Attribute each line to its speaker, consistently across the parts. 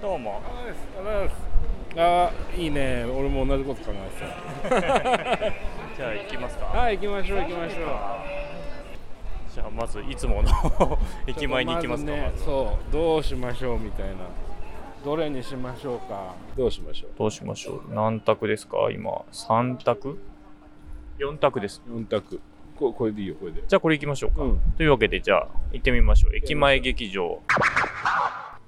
Speaker 1: どうも。
Speaker 2: ありがとうございますあいいね。俺も同じこと考えて
Speaker 1: じゃあ行きますか。
Speaker 2: たはい行きましょう行きましょう。
Speaker 1: じゃあまずいつもの 駅前に行きますか。
Speaker 2: ねそうどうしましょうみたいな。どれにしましょうか。どうしましょう？
Speaker 1: どうしましょう？何択ですか？今3択？4択です。
Speaker 2: 4択。ここれでいいよこれで。
Speaker 1: じゃあこれ行きましょうか、
Speaker 2: うん。
Speaker 1: というわけでじゃあ行ってみましょう。駅前劇場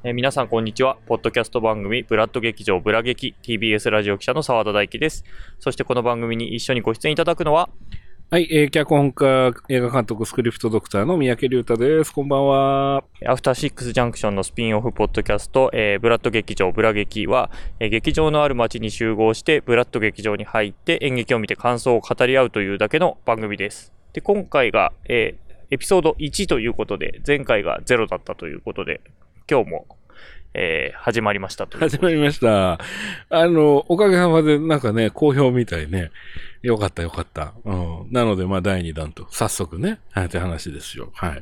Speaker 1: えー皆さんこんにちは。ポッドキャスト番組ブラッド劇場ブラ劇 TBS ラジオ記者の澤田大樹です。そしてこの番組に一緒にご出演いただくのは
Speaker 2: はい、えー、脚本家映画監督スクリプトドクターの三宅龍太です。こんばんは。
Speaker 1: アフターシックスジャンクションのスピンオフポッドキャスト、えーブラッド劇場ブラ劇は、えー劇場のある街に集合して、ブラッド劇場に入って演劇を見て感想を語り合うというだけの番組です。で、今回が、えーエピソード1ということで、前回が0だったということで、今日も、えー始まりましたと
Speaker 2: 始まりました。あの、おかげさまでなんかね、好評みたいね。よかったよかった。うん。なので、まあ、第2弾と、早速ね、はい、って話ですよ。はい。
Speaker 1: や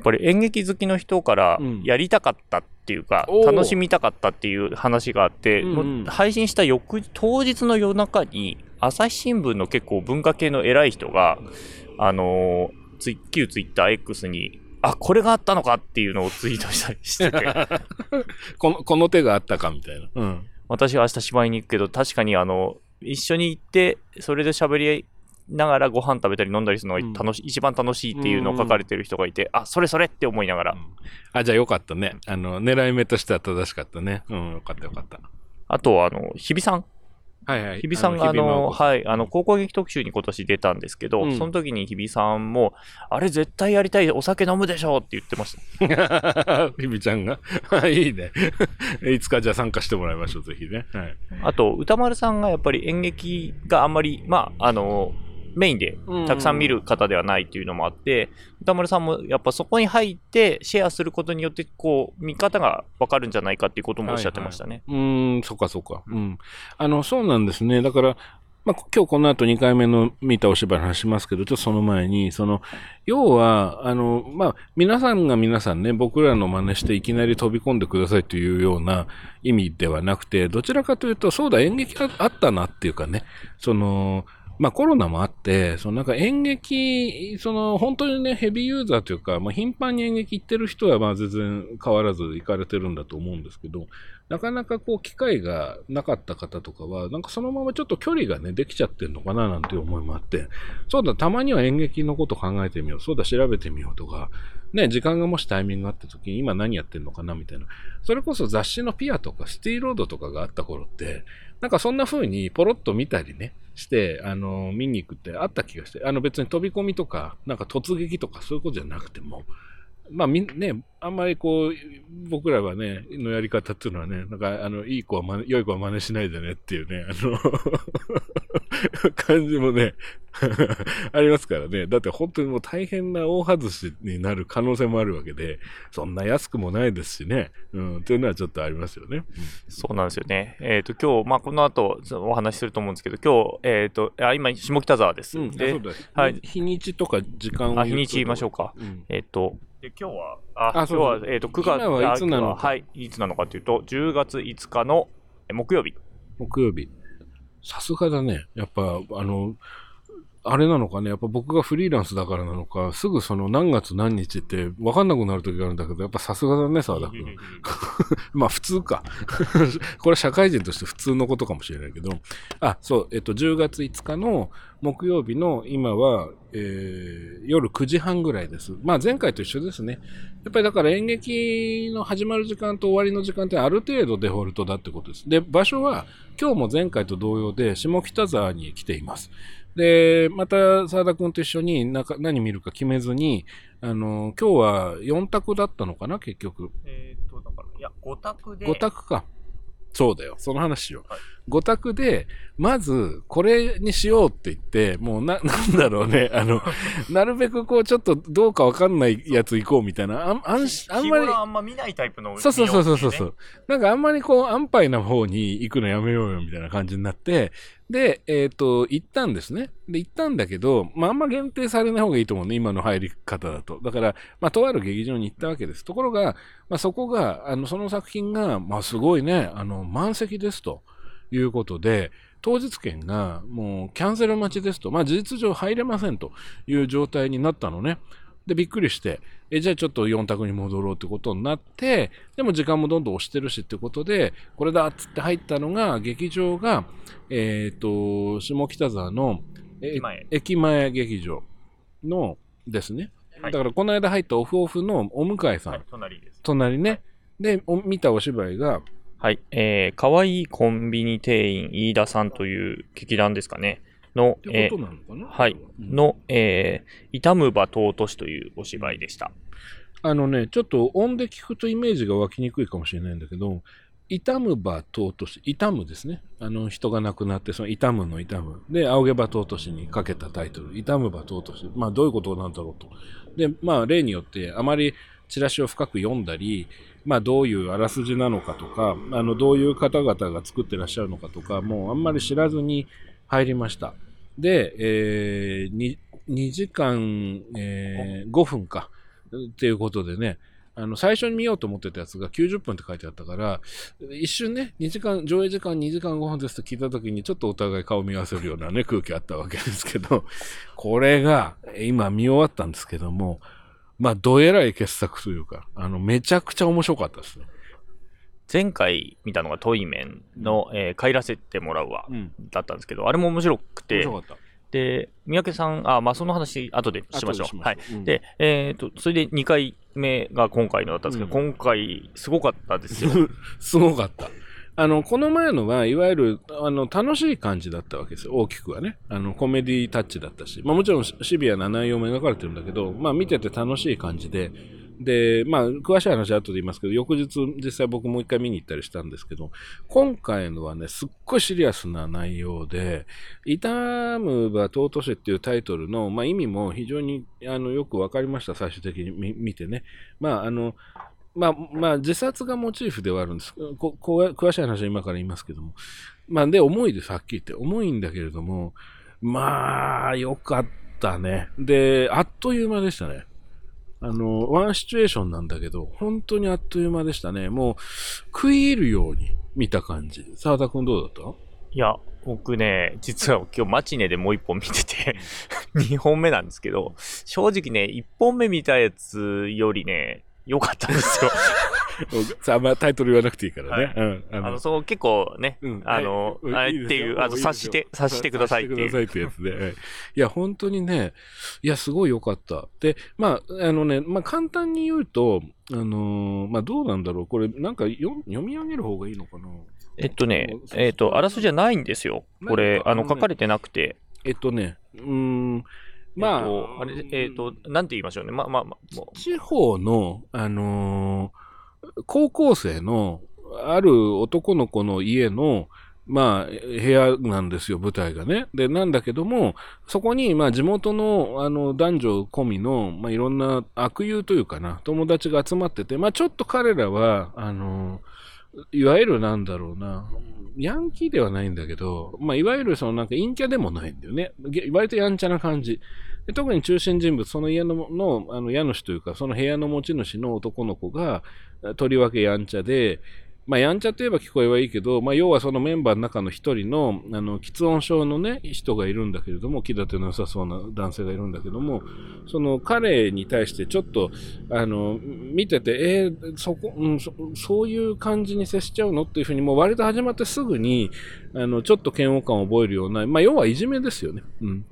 Speaker 1: っぱり演劇好きの人から
Speaker 2: うん
Speaker 1: やりたかったっていうか、
Speaker 2: おー
Speaker 1: 楽しみたかったっていう話があって、
Speaker 2: うん
Speaker 1: 配信した翌当日の夜中に朝日新聞の結構文化系の偉い人が、あのーツイ旧ツイッター X にあこれがあったのかっていうのをツイートしたりしてて
Speaker 2: この、この手があったかみたいな。うん。
Speaker 1: 私は明日芝居に行くけど確かにあの一緒に行ってそれで喋りながらご飯食べたり飲んだりするのが楽し、一番楽しいっていうのを書かれてる人がいて、あそれそれって思いながら、
Speaker 2: あ、じゃあよかったね。あの、狙い目としては正しかったね。うん、よかったよかった。
Speaker 1: あとはあの日比さん
Speaker 2: はいはい。
Speaker 1: 日比さんがあの、はい、あの、高校劇特集に今年出たんですけど、
Speaker 2: うん
Speaker 1: その時に日比さんも、あれ絶対やりたい、お酒飲むでしょって言ってました。
Speaker 2: 日比ちゃんが？いいね。いつかじゃあ参加してもらいましょう、ぜひね。はい。
Speaker 1: あと、歌丸さんがやっぱり演劇があんまり、まあ、あの、メインでたくさん見る方ではないっていうのもあって、歌丸さんもやっぱそこに入ってシェアすることによって、こう、見方がわかるんじゃないかっていうこともおっしゃってましたね。
Speaker 2: うーん、そっかそっか。うん。あの、そうなんですね。だから、まあ、今日この後2回目の見たお芝居の話しますけど、ちょっとその前に、その、要は、あの、まあ、皆さんが皆さんね、僕らの真似していきなり飛び込んでくださいというような意味ではなくて、どちらかというと、そうだ、演劇があったなっていうかね、その、まあコロナもあって、そのなんか演劇、その本当にね、ヘビーユーザーというか、まあ頻繁に演劇行ってる人はまあ全然変わらず行かれてるんだと思うんですけど、なかなかこう機会がなかった方とかは、なんかそのままちょっと距離がね、できちゃってるのかななんていう思いもあって、そうだ、たまには演劇のこと考えてみよう、そうだ、調べてみようとか、ね、時間がもしタイミングがあった時に今何やってんのかなみたいな。それこそ雑誌のピアとかシティーロードとかがあった頃って、なんかそんな風にポロッと見たりね、して、あの、見に行くってあった気がして、あの別に飛び込みとか、なんか突撃とかそういうことじゃなくても、まあみんね、あんまりこう、僕らはね、のやり方っていうのはね、なんかあの、いい子は真似、良い子は真似しないでねっていうね、あの、感じもね、ありますからね。だって本当にもう大変な大外しになる可能性もあるわけで、そんな安くもないですしね、うん、っていうのはちょっとありますよね。
Speaker 1: そうなんですよね。えっ、と、今日、まあ、この後お話しすると思うんですけど、今日、えっ、と、あ今、下北沢です。
Speaker 2: うん、
Speaker 1: で
Speaker 2: あそうだ
Speaker 1: はい
Speaker 2: 日にちとか時間を
Speaker 1: あ日にち言いましょうか。
Speaker 2: うん
Speaker 1: えっ、と、で今日は、あ、
Speaker 2: あ
Speaker 1: 今日は、えっ、と、9月、
Speaker 2: 今はいつなのか
Speaker 1: ははい、いつなのかというと、10月5日のえ木曜日。
Speaker 2: 木曜日。さすがだね。やっぱ、あの、あれなのかね、やっぱ僕がフリーランスだからなのか、すぐその何月何日って分かんなくなる時があるんだけど、やっぱさすがだね、沢田君。まあ普通か。これ社会人として普通のことかもしれないけど、あ、そう、えっと、10月5日の木曜日の今は、えー夜9時半ぐらいです。まあ前回と一緒ですね。やっぱりだから演劇の始まる時間と終わりの時間ってある程度デフォルトだってことです。で、場所は今日も前回と同様で下北沢に来ています。で、また沢田君と一緒になんか何見るか決めずに、あの、今日は4択だったのかな、結局。
Speaker 1: えっ、と、だから、いや、5択で。
Speaker 2: 5択か。そうだよ。その話しよう。
Speaker 1: はい
Speaker 2: 5択で、まず、これにしようって言って、もうな、なんだろうね。あの、なるべくこう、ちょっとどうかわかんないやつ行こうみたいな。あん、あん、あんまり
Speaker 1: あんま見ないタイプの。
Speaker 2: そうそうそうそうそうそう。なんかあんまりこう、安牌な方に行くのやめようよみたいな感じになって、で、えっ、と、行ったんですね。で、行ったんだけど、まあ、あんま限定されない方がいいと思うね、今の入り方だと。だから、まあ、とある劇場に行ったわけです。ところが、まあ、そこが、あの、その作品が、まあ、すごいね、あの、満席ですということで、当日券がもうキャンセル待ちですと、まあ、事実上入れませんという状態になったのね。で、びっくりして、え、じゃあちょっと4択に戻ろうってことになって、でも時間もどんどん押してるしってことで、これだっつって入ったのが、劇場が、えっ、ー、と、下北沢の、
Speaker 1: 駅前
Speaker 2: 駅前劇場のですね。
Speaker 1: はい
Speaker 2: だからこの間入ったオフオフのお向井さん、
Speaker 1: はい、隣です。
Speaker 2: 隣ね。で、お見たお芝居が、
Speaker 1: はい。えー、かわいいコンビニ店員、飯田さんという劇団ですかね。のえーはい。
Speaker 2: うん
Speaker 1: の、えー、痛むば尊しというお芝居でした。
Speaker 2: あのね、ちょっと音で聞くとイメージが湧きにくいかもしれないんだけど、痛むば尊し、痛むですね。あの人が亡くなって、その痛むの痛む。で、仰げば尊しにかけたタイトル、痛むば尊し。まあ、どういうことなんだろうと。で、まあ、例によって、あまりチラシを深く読んだり、まあ、どういうあらすじなのかとか、あの、どういう方々が作ってらっしゃるのかとか、もうあんまり知らずに入りました。で、えー、に2時間、えー5分か。っていうことでね、あの、最初に見ようと思ってたやつが90分って書いてあったから、一瞬ね、2時間、上映時間2時間5分ですと聞いたときに、ちょっとお互い顔見合わせるようなね、空気あったわけですけど、これが、今見終わったんですけども、まあ、どえらい傑作というか、あの、めちゃくちゃ面白かったですね。
Speaker 1: 前回見たのがトイメンの、えー帰らせてもらうわ、
Speaker 2: うん。
Speaker 1: だったんですけど、あれも面白くて。で、三宅さん、あ、まあ、その話、後でしましょう。はい。
Speaker 2: うん
Speaker 1: で、えっ、と、それで2回目が今回のだったんですけど、
Speaker 2: うん
Speaker 1: 今回、すごかったですよ。
Speaker 2: すごかった。あの、この前のは、いわゆる、あの、楽しい感じだったわけですよ。大きくはね。あの、コメディタッチだったし。まあもちろんシシビアな内容も描かれてるんだけど、まあ見てて楽しい感じで。で、まあ、詳しい話は後で言いますけど、翌日実際僕もう一回見に行ったりしたんですけど、今回のはね、すっごいシリアスな内容で、痛むば尊しっていうタイトルの、まあ意味も非常に、あの、よくわかりました、最終的に見てね。まあ、あの、まあ、まあ、自殺がモチーフではあるんです。ここ詳しい話は今から言いますけども。まあ、で、重いです、はっきり言って。重いんだけれども、まあ、よかったね。で、あっという間でしたね。あの、ワンシチュエーションなんだけど、本当にあっという間でしたね。もう、食い入るように見た感じ。沢田くんどうだった？
Speaker 1: いや、僕ね、実は今日マチネでもう一本見てて、2本目なんですけど、正直ね、1本目見たやつよりね、良かったんですよ。
Speaker 2: さあ、あんまタイトル言わなくていいからね。
Speaker 1: はい
Speaker 2: うん。あ
Speaker 1: あの、そう、結構ね、
Speaker 2: うん
Speaker 1: あの、
Speaker 2: はい
Speaker 1: あっていう、
Speaker 2: いいですよ
Speaker 1: 察して、察してくださいっていう。
Speaker 2: 察してくださいってやつで。はいいや、本当にね、いや、すごい良かった。で、まあ、あのね、まあ、簡単に言うと、あのーまあ、どうなんだろう。これ、なんかよ読み上げる方がいいのかな。
Speaker 1: えっとね、えっと、あらすじはないんですよ。これ、あの、書かれてなくて。
Speaker 2: えっとね、うーん、まあ、
Speaker 1: えっと、あれ、えっと、なんて言いましょうね。まあまあまあ、
Speaker 2: 地方の、あのー高校生の、ある男の子の家の、まあ、部屋なんですよ、舞台がね。で、なんだけども、そこに、まあ、地元の、あの、男女込みの、まあ、いろんな悪友というかな、友達が集まってて、まあ、ちょっと彼らは、あの、いわゆるなんだろうな、ヤンキーではないんだけど、まあ、いわゆるそのなんか陰キャでもないんだよね。割とやんちゃな感じ。で特に中心人物、その家ののあの家主というか、その部屋の持ち主の男の子が、とりわけやんちゃで、まあ、やんちゃといえば聞こえはいいけど、まあ、要はそのメンバーの中の一人の、あの、喫音症のね、人がいるんだけれども、気立ての良さそうな男性がいるんだけども、その彼に対してちょっと、あの、見てて、えーそこ、うんそ、そういう感じに接しちゃうのっていうふうに、もう割と始まってすぐに、あの、ちょっと嫌悪感を覚えるような、まあ、要はいじめですよね。うん。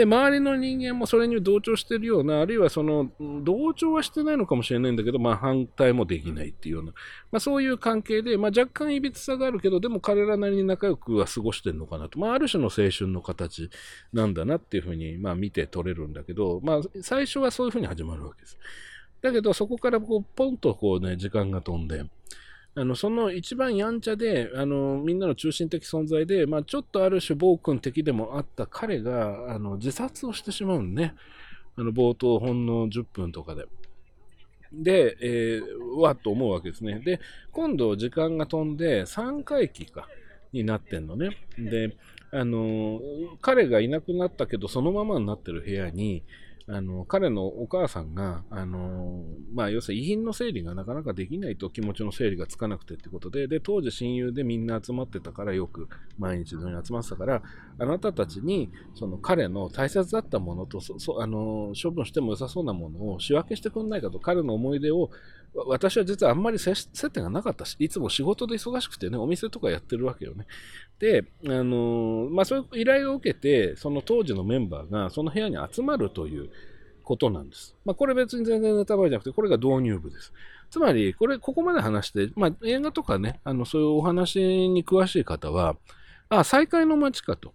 Speaker 2: で、周りの人間もそれに同調してるような、あるいはその、同調はしてないのかもしれないんだけど、まあ反対もできないっていうような、まあそういう関係で、まあ若干いびつさがあるけど、でも彼らなりに仲良くは過ごしてるのかなと。まあある種の青春の形なんだなっていうふうに、まあ見て取れるんだけど、まあ最初はそういうふうに始まるわけです。だけどそこからこう、ポンとこうね、時間が飛んで、あの、その一番やんちゃで、あの、みんなの中心的存在で、まあ、ちょっとある種暴君的でもあった彼が、あの、自殺をしてしまうんね。あの、冒頭ほんの10分とかで。で、えー、わっと思うわけですね。で、今度時間が飛んで3回忌か、になってんのね。で、あの、彼がいなくなったけど、そのままになってる部屋に、あの、彼のお母さんが、あの、まあ、要するに遺品の整理がなかなかできないと気持ちの整理がつかなくてってことで、で、当時親友でみんな集まってたから、よく毎日のように集まってたから、あなたたちに、その彼の大切だったものと、そそあの、処分しても良さそうなものを仕分けしてくんないかと、彼の思い出を私は実はあんまり接点がなかったし、いつも仕事で忙しくてね、お店とかやってるわけよね。で、あのー、まあ、そういう依頼を受けて、その当時のメンバーがその部屋に集まるということなんです。まあ、これ別に全然ネタバレじゃなくて、これが導入部です。つまり、これ、ここまで話して、まあ、映画とかね、あの、そういうお話に詳しい方は、あ、再会の街かと。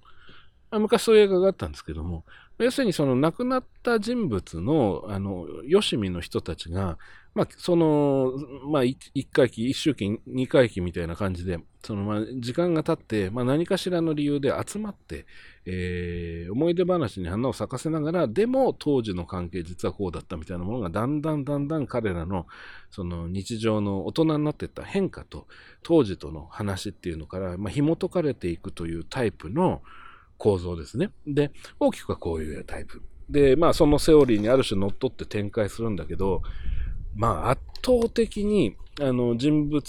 Speaker 2: 昔そういう映画があったんですけども、要するにその亡くなった人物の、あの、よしみの人たちが、まあ、その、まあ、1回忌、1周期、2回忌みたいな感じで、その、まあ、時間が経って、まあ、何かしらの理由で集まって、えー、思い出話に花を咲かせながら、でも、当時の関係実はこうだったみたいなものが、だんだんだんだん彼らの、その、日常の大人になっていった変化と、当時との話っていうのから、まあ、紐解かれていくというタイプの構造ですね。で、大きくはこういうタイプ。で、まあ、そのセオリーにある種乗っ取って展開するんだけど、まあ、圧倒的に、あの、人物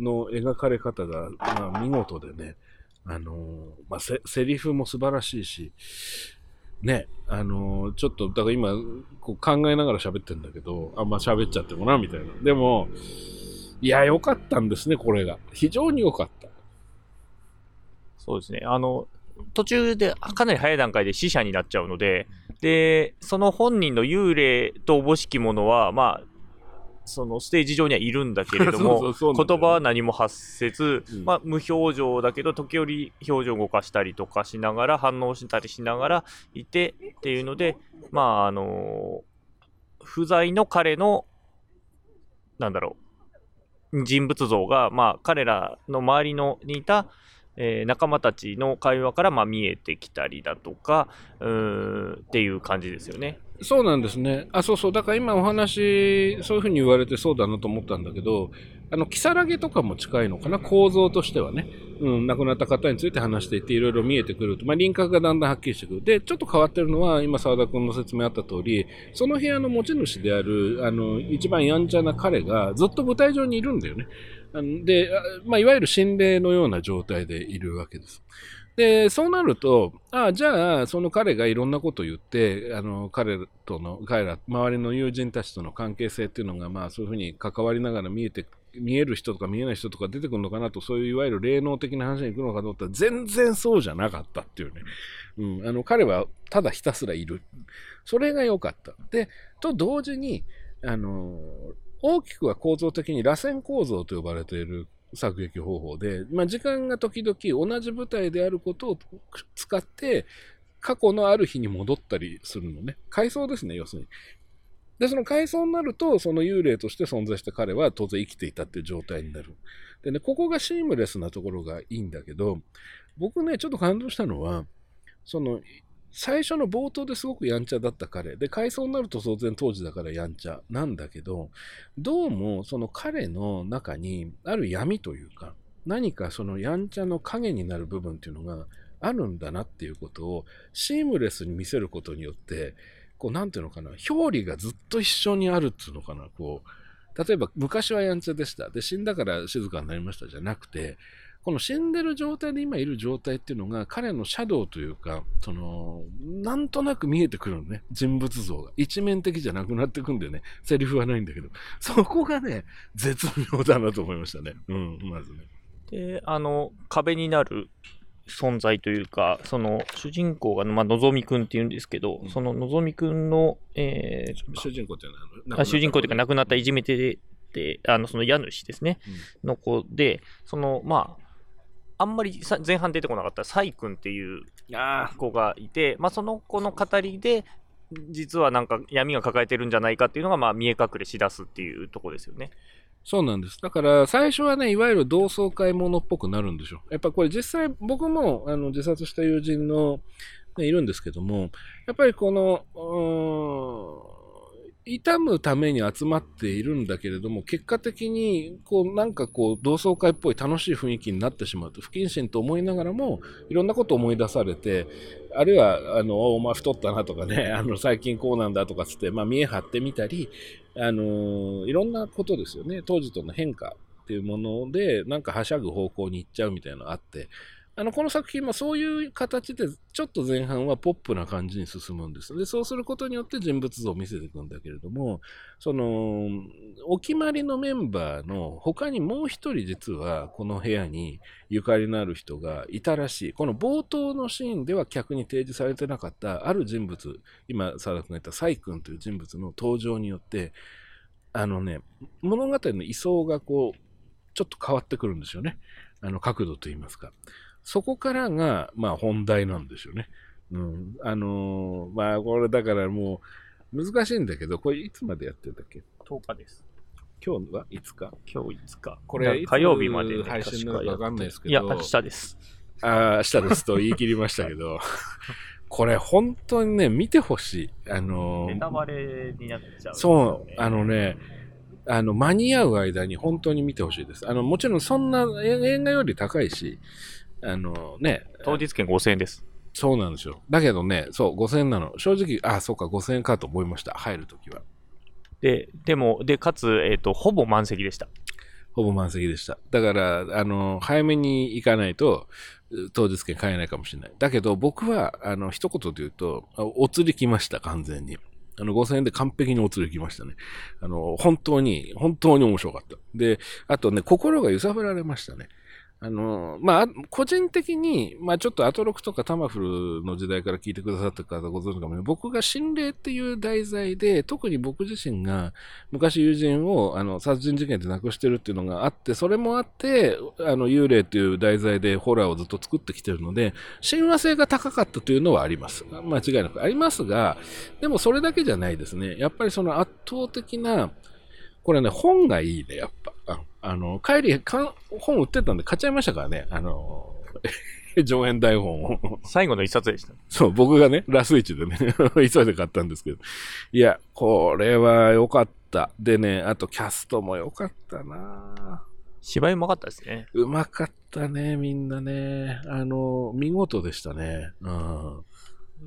Speaker 2: の描かれ方が、まあ、見事でね、あの、まあ、せ、セリフも素晴らしいし、ね、あの、ちょっと、だから今、こう考えながら喋ってんだけど、あんま喋っちゃってもな、みたいな。でも、いや、良かったんですね、これが。非常に良かった。
Speaker 1: そうですね。あの、途中でかなり早い段階で死者になっちゃうので、で、その本人の幽霊とおぼしきものは、まあ、そのステージ上にはいるんだけれども、言葉は何も発せず、うん、まあ、無表情だけど、時折表情を動かしたりとかしながら、反応したりしながらいてっていうので、まあ、あのー、不在の彼の、なんだろう、人物像が、まあ、彼らの周りのにいた、えー、仲間たちの会話からまあ見えてきたりだとか、うんっていう感じですよね。
Speaker 2: そうなんですね。あ、そうそう。だから今お話、そういうふうに言われてそうだなと思ったんだけど、あの、キサラゲとかも近いのかな、構造としてはね。うん、亡くなった方について話していていろいろ見えてくると。まあ、輪郭がだんだんはっきりしてくる。で、ちょっと変わってるのは、今沢田君の説明あった通り、その部屋の持ち主である、あの、一番やんちゃな彼がずっと舞台上にいるんだよね。で、まあ、いわゆる心霊のような状態でいるわけです。で、そうなると、ああじゃあ、その彼がいろんなことを言って、あの、彼との、彼ら、周りの友人たちとの関係性っていうのが、まあ、そういうふうに関わりながら見えて、見える人とか見えない人とか出てくるのかなと、そういういわゆる霊能的な話に行くのかと思ったら、全然そうじゃなかったっていうね。うん、あの、彼はただひたすらいる。それが良かった。で、と同時に、あの、大きくは構造的に螺旋構造と呼ばれている作劇方法で、まあ、時間が時々同じ舞台であることを使って、過去のある日に戻ったりするのね。回想ですね、要するに。で、その回想になると、その幽霊として存在した彼は当然生きていたっていう状態になる。でね、ここがシームレスなところがいいんだけど、僕ね、ちょっと感動したのは、その、最初の冒頭ですごくやんちゃだった彼。で、回想になると当然当時だからやんちゃなんだけど、どうもその彼の中にある闇というか、何かそのやんちゃの影になる部分っていうのがあるんだなっていうことをシームレスに見せることによって、こうなんていうのかな、表裏がずっと一緒にあるっていうのかな、こう、例えば昔はやんちゃでした。で、死んだから静かになりましたじゃなくて、この死んでる状態で今いる状態っていうのが彼のシャドウというか、その、なんとなく見えてくるのね。人物像が。一面的じゃなくなってくんだよね。セリフはないんだけど。そこがね、絶妙だなと思いましたね。うん、まずね。
Speaker 1: で、あの、壁になる存在というか、その主人公が、まあのぞみくんっていうんですけど、うん、そののぞみくんの、え
Speaker 2: ー、主人公っていう
Speaker 1: のは主人公というか亡くなったいじめてで、あの、その家主ですね、うん、の子で、その、まあ、あんまり前半出てこなかったサイ君っていう子がいて、まあ、その子の語りで、実はなんか闇が抱えてるんじゃないかっていうのが、まあ、見え隠れしだすっていうとこですよね。
Speaker 2: そうなんです。だから、最初はね、いわゆる同窓会ものっぽくなるんでしょ。やっぱこれ実際、僕もあの自殺した友人の、ね、いるんですけども、やっぱりこの、痛むために集まっているんだけれども、結果的に、こう、なんかこう、同窓会っぽい楽しい雰囲気になってしまうと、不謹慎と思いながらも、いろんなことを思い出されて、あるいは、あの、お前太ったなとかね、あの、最近こうなんだとかつって、まあ、見え張ってみたり、あの、いろんなことですよね。当時との変化っていうもので、なんかはしゃぐ方向に行っちゃうみたいなのがあって、あの、この作品もそういう形で、ちょっと前半はポップな感じに進むんです。で、そうすることによって人物像を見せていくんだけれども、その、お決まりのメンバーの他にもう一人実はこの部屋にゆかりのある人がいたらしい。この冒頭のシーンでは客に提示されてなかったある人物、今、佐田君が言ったサイ君という人物の登場によって、あのね、物語の位相がこう、ちょっと変わってくるんですよね。あの、角度といいますか。そこからが、まあ本題なんですよね。うん。あのー、まあこれだからもう難しいんだけど、これいつまでやってんだっけ
Speaker 1: ?10 日です。
Speaker 2: 今日はいつか？
Speaker 1: 今日5日。
Speaker 2: これ
Speaker 1: 火曜日まで、ね、
Speaker 2: 配信なのかわかんないですけど。
Speaker 1: いや、明日です。
Speaker 2: ああ、明日ですと言い切りましたけど、これ本当にね、見てほしい。あの
Speaker 1: ー、ネタバレになっちゃう、
Speaker 2: ね、そう、あのね、あの、間に合う間に本当に見てほしいです。あの、もちろんそんな映画より高いし、あのね。
Speaker 1: 当日券5000円です。
Speaker 2: そうなんですよ。だけどね、そう、5000円なの。正直、あ、そうか、5000円かと思いました。入るときは。
Speaker 1: で、でも、で、かつ、えっ、ー、と、ほぼ満席でした。
Speaker 2: ほぼ満席でした。だから、あの、早めに行かないと、当日券買えないかもしれない。だけど、僕は、あの、一言で言うと、お釣り来ました、完全に。あの、5000円で完璧にお釣り来ましたね。あの、本当に、本当に面白かった。で、あとね、心が揺さぶられましたね。あの、まあ、個人的に、まあ、ちょっとアトロクとかタマフルの時代から聞いてくださった方ご存知かもね、僕が心霊っていう題材で、特に僕自身が昔友人を、あの、殺人事件で亡くしてるっていうのがあって、それもあって、あの、幽霊っていう題材でホラーをずっと作ってきてるので、親和性が高かったというのはあります。間違いなくありますが、でもそれだけじゃないですね。やっぱりその圧倒的な、これね、本がいいね、やっぱ。あの、帰り、本売ってたんで買っちゃいましたからね。あの、上演台本を。
Speaker 1: 最後の一冊でした。
Speaker 2: そう、僕がね、ラスイチでね、急いで買ったんですけど。いや、これは良かった。でね、あとキャストも良かったな
Speaker 1: 芝居うまかったですね。
Speaker 2: うまかったね、みんなね。あの、見事でしたね。うん。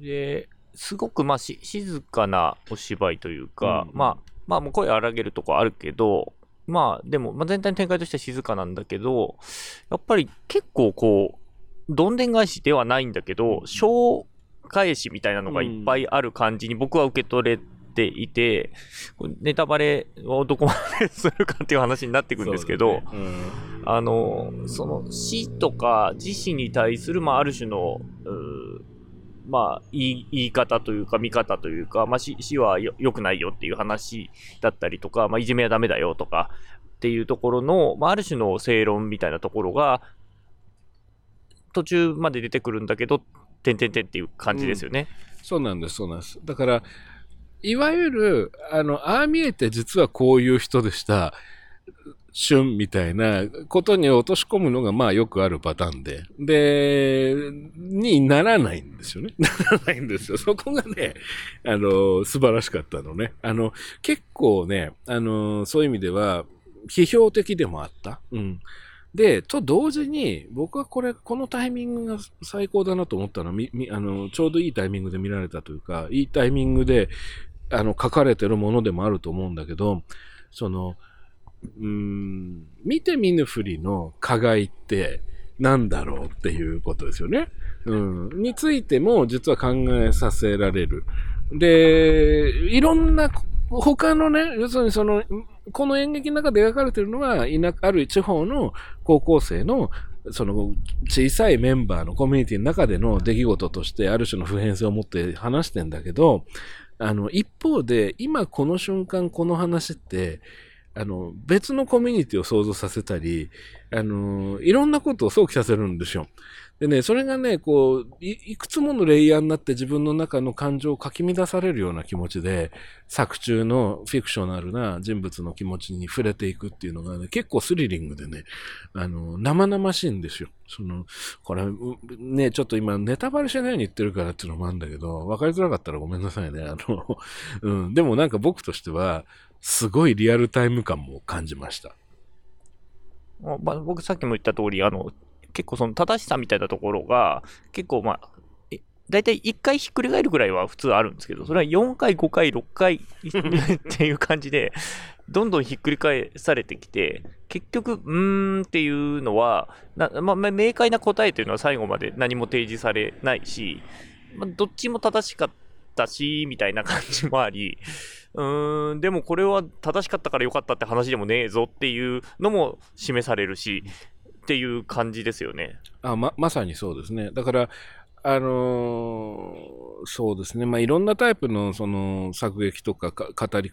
Speaker 1: で、すごく、まあ、し、静かなお芝居というか、うん、まあ、まあ、もう声荒げるとこあるけど、まあ、でも、まあ、全体の展開としては静かなんだけど、やっぱり結構こう、どんでん返しではないんだけど、小返しみたいなのがいっぱいある感じに僕は受け取れていて、ネタバレをどこまでするかっていう話になっていくんですけど、ね。うん、あの、その死とか自死に対する、まあ、ある種の、まあ、言い方というか、見方というか、まあ、死死は良くないよっていう話だったりとか、まあ、いじめはダメだよとかっていうところの、まあ、ある種の正論みたいなところが、途中まで出てくるんだけど、てんてんてんっていう感じですよね。
Speaker 2: うん、そうなんです、そうなんです。だから、いわゆる、あの、ああ見えて実はこういう人でした。旬みたいなことに落とし込むのがまあよくあるパターンで、で、にならないんですよね。ならないんですよ。そこがね、あの、素晴らしかったのね。あの、結構ね、あの、そういう意味では、批評的でもあった。うん。で、と同時に、僕はこれ、このタイミングが最高だなと思ったのは、み、あの、ちょうどいいタイミングで見られたというか、いいタイミングで、あの、書かれてるものでもあると思うんだけど、その、うん、見て見ぬふりの加害って何だろうっていうことですよね。うん。についても実は考えさせられる。で、いろんな他のね、要するにその、この演劇の中で描かれてるのは、田ある地方の高校生の、その小さいメンバーのコミュニティの中での出来事としてある種の普遍性を持って話してんだけど、あの、一方で、今この瞬間この話って、あの、別のコミュニティを想像させたり、あの、いろんなことを想起させるんですよ。でね、それがね、こうい、いくつものレイヤーになって自分の中の感情をかき乱されるような気持ちで、作中のフィクショナルな人物の気持ちに触れていくっていうのがね、結構スリリングでね、あの、生々しいんですよ。その、これ、ね、ちょっと今ネタバレしないように言ってるからっていうのもあるんだけど、わかりづらかったらごめんなさいね。あの、うん、でもなんか僕としては、すごいリアルタイム感も感じました。
Speaker 1: まあ、僕さっきも言った通り、あの、結構その正しさみたいなところが、結構まあ、大体1回ひっくり返るぐらいは普通あるんですけど、それは4回、5回、6回 っていう感じで、どんどんひっくり返されてきて、結局、うーんっていうのは、まあ、明快な答えというのは最後まで何も提示されないし、まあ、どっちも正しかったたし、みたいな感じもあり、うーん、でもこれは正しかったから良かったって話でもねえぞっていうのも示されるし、っていう感じですよね。
Speaker 2: あままさにそうですね。だから、あのー、そうですね、まあ、いろんなタイプのその作劇とか語り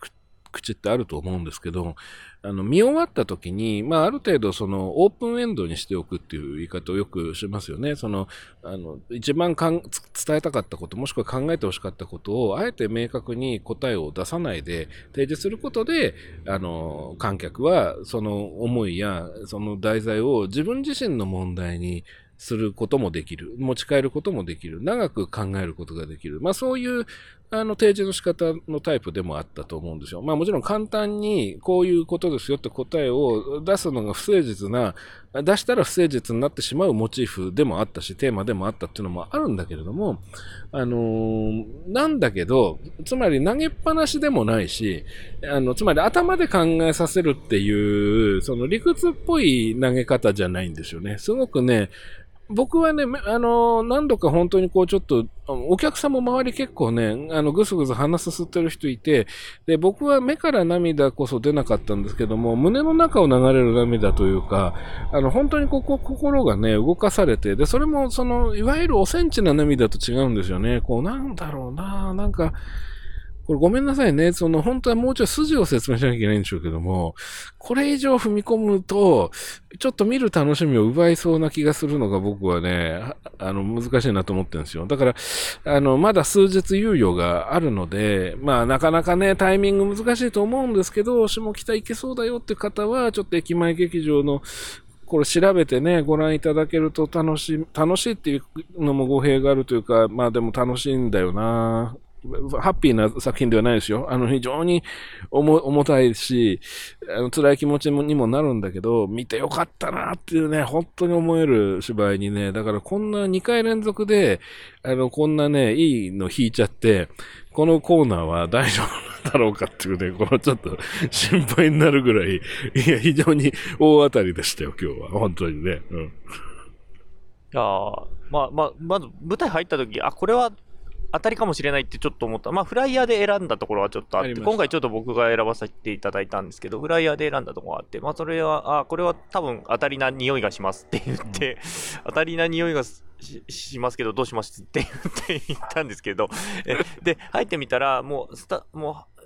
Speaker 2: 口ってあると思うんですけど、あの、見終わった時に、まあ、ある程度、その、オープンエンドにしておくっていう言い方をよくしますよね。その、あの、一番かん伝えたかったこと、もしくは考えてほしかったことを、あえて明確に答えを出さないで提示することで、あの、観客は、その思いや、その題材を自分自身の問題にすることもできる。持ち帰ることもできる。長く考えることができる。まあそういうあの提示の仕方のタイプでもあったと思うんですよ。まあもちろん簡単にこういうことですよって答えを出すのが不誠実な、出したら不誠実になってしまうモチーフでもあったし、テーマでもあったっていうのもあるんだけれども、あのー、なんだけど、つまり投げっぱなしでもないし、あの、つまり頭で考えさせるっていう、その理屈っぽい投げ方じゃないんですよね。すごくね、僕はね、あの、何度か本当にこうちょっと、お客さんも周り結構ね、あの、ぐすぐす鼻すすってる人いて、で、僕は目から涙こそ出なかったんですけども、胸の中を流れる涙というか、あの、本当にここ、心がね、動かされて、で、それも、その、いわゆるおセンチな涙と違うんですよね。こう、なんだろうな、なんか、これごめんなさいね。その本当はもうちょい筋を説明しなきゃいけないんでしょうけども、これ以上踏み込むと、ちょっと見る楽しみを奪いそうな気がするのが僕はね、あの、難しいなと思ってるんですよ。だから、あの、まだ数日猶予があるので、まあ、なかなかね、タイミング難しいと思うんですけど、下北行けそうだよって方は、ちょっと駅前劇場のこれ調べてね、ご覧いただけると楽しい、楽しいっていうのも語弊があるというか、まあでも楽しいんだよな。ハッピーな作品ではないですよ。あの、非常に重たいし、あの辛い気持ちにもなるんだけど、見てよかったなっていうね、本当に思える芝居にね、だからこんな2回連続で、あの、こんなね、いいの引いちゃって、このコーナーは大丈夫だろうかっていうね、このちょっと心配になるぐらい、いや、非常に大当たりでしたよ、今日は。本当にね。うん。い
Speaker 1: やまあまあ、まず舞台入った時、あ、これは当たりかもしれないってちょっと思った。まあ、フライヤーで選んだところはちょっとあって、今回ちょっと僕が選ばせていただいたんですけど、フライヤーで選んだところがあって、まあ、それは、あ、これは多分当たりな匂いがしますって言って、うん、当たりな匂いがしますけど、どうしますって言って言ったんですけど、で、入ってみたら、もう、スタ、もう、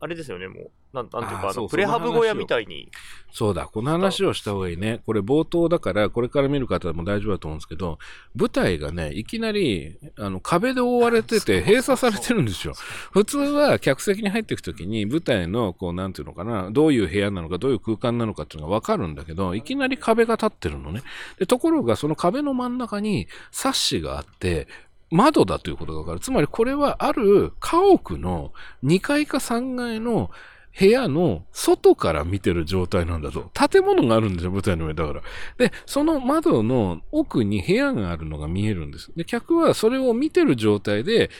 Speaker 1: あれですよね、もう。なんなんていうか、あのプレハブ小屋みたいに。
Speaker 2: そうだ、この話をした方がいいね。これ冒頭だから、これから見る方も大丈夫だと思うんですけど、舞台がね、いきなり、あの、壁で覆われてて、閉鎖されてるんですよ。普通は客席に入っていくときに、舞台の、こう、なんていうのかな、どういう部屋なのか、どういう空間なのかっていうのがわかるんだけど、いきなり壁が立ってるのね。で、ところが、その壁の真ん中に、サッシがあって、窓だということがわかる。つまりこれはある家屋の2階か3階の部屋の外から見てる状態なんだと。建物があるんですよ、舞台の上だから。で、その窓の奥に部屋があるのが見えるんです。で、客はそれを見てる状態で、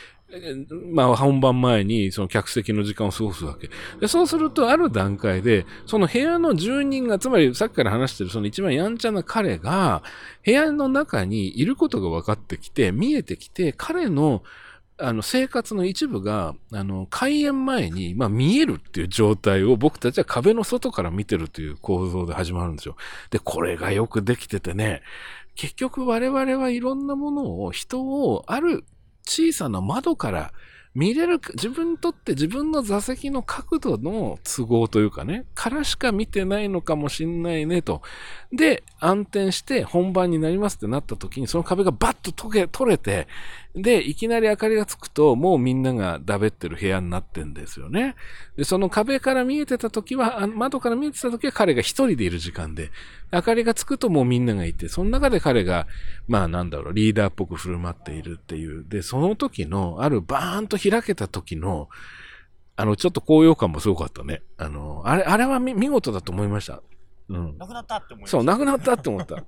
Speaker 2: まあ、本番前にその客席の時間を過ごすわけ。で、そうすると、ある段階で、その部屋の住人が、つまりさっきから話してるその一番やんちゃな彼が、部屋の中にいることが分かってきて、見えてきて、彼の、あの、生活の一部が、あの、開演前に、まあ、見えるっていう状態を僕たちは壁の外から見てるという構造で始まるんですよ。で、これがよくできててね、結局我々はいろんなものを、人をある小さな窓から見れる、自分にとって自分の座席の角度の都合というかね、からしか見てないのかもしんないねと。で、暗転して本番になりますってなった時に、その壁がバッと溶け、取れて、で、いきなり明かりがつくと、もうみんながだべってる部屋になってんですよね。で、その壁から見えてた時は、あ窓から見えてた時は彼が一人でいる時間で、明かりがつくともうみんながいて、その中で彼が、まあなんだろう、リーダーっぽく振る舞っているっていう。で、その時の、あるバーンと開けた時の、あの、ちょっと高揚感もすごかったね。あの、あれ、あれは見事だと思いました。
Speaker 1: うん。なくなったって思いま
Speaker 2: した。そう、なくなったって思った。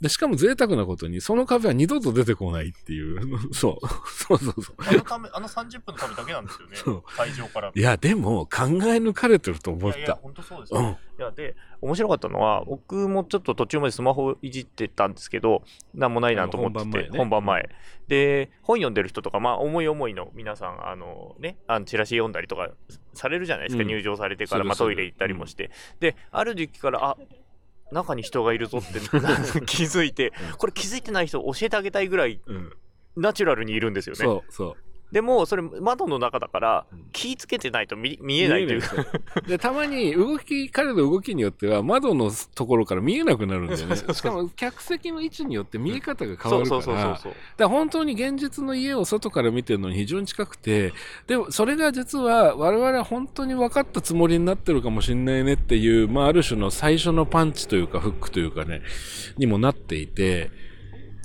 Speaker 2: で、しかも贅沢なことに、その壁は二度と出てこないっていう。そう。そうそうそう。
Speaker 1: あのため、あの30分のためだけなんですよね。そう。会場から。
Speaker 2: いや、でも、考え抜かれてると思った。いや、
Speaker 1: 本当そうですよ、ね。うん。いや、で、面白かったのは、僕もちょっと途中までスマホいじってたんですけど、なんもないなと思ってて、本番前、ね、本番前。で、本読んでる人とか、まあ、思い思いの皆さん、あのね、あのチラシ読んだりとかされるじゃないですか、うん、入場されてから、まあ、トイレ行ったりもして。で、ある時期から、あ、中に人がいるぞって 気づいて、これ気づいてない人教えてあげたいぐらい、ナチュラルにいるんですよね。
Speaker 2: そうそう
Speaker 1: でも、それ窓の中だから、気ぃつけてないと見見えないというか。
Speaker 2: で、たまに動き、彼の動きによっては窓のところから見えなくなるんだよね。しかも客席の位置によって見え方が変わるから。そうそうそうそう。だ本当に現実の家を外から見てるのに非常に近くて、でもそれが実は我々は本当に分かったつもりになってるかもしれないねっていう、まあある種の最初のパンチというかフックというかね、にもなっていて、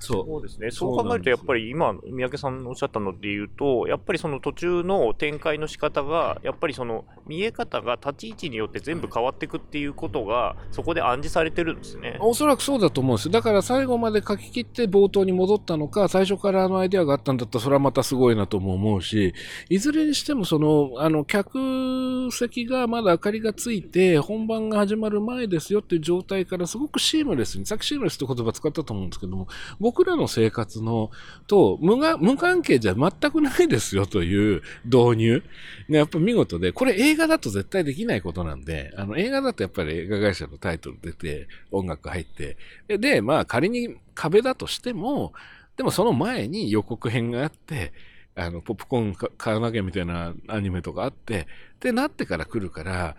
Speaker 1: そうですね。そう考えると、やっぱり今、三宅さんおっしゃったので言うと、やっぱりその途中の展開の仕方が、やっぱりその見え方が立ち位置によって全部変わっていくっていうことが、そこで暗示されてるんですね。
Speaker 2: おそらくそうだと思うんですだから最後まで書き切って冒頭に戻ったのか、最初からあのアイデアがあったんだったら、それはまたすごいなとも思うし、いずれにしてもその、あの、客席がまだ明かりがついて、本番が始まる前ですよっていう状態からすごくシームレスに、さっきシームレスって言葉使ったと思うんですけども、僕僕らの生活のと無が無関係じゃ全くないですよという導入がやっぱ見事で、これ映画だと絶対できないことなんで、あの映画だとやっぱり映画会社のタイトル出て、音楽入って、で、まあ仮に壁だとしても、でもその前に予告編があって、あの、ポップコーン買わなきゃみたいなアニメとかあって、ってなってから来るから、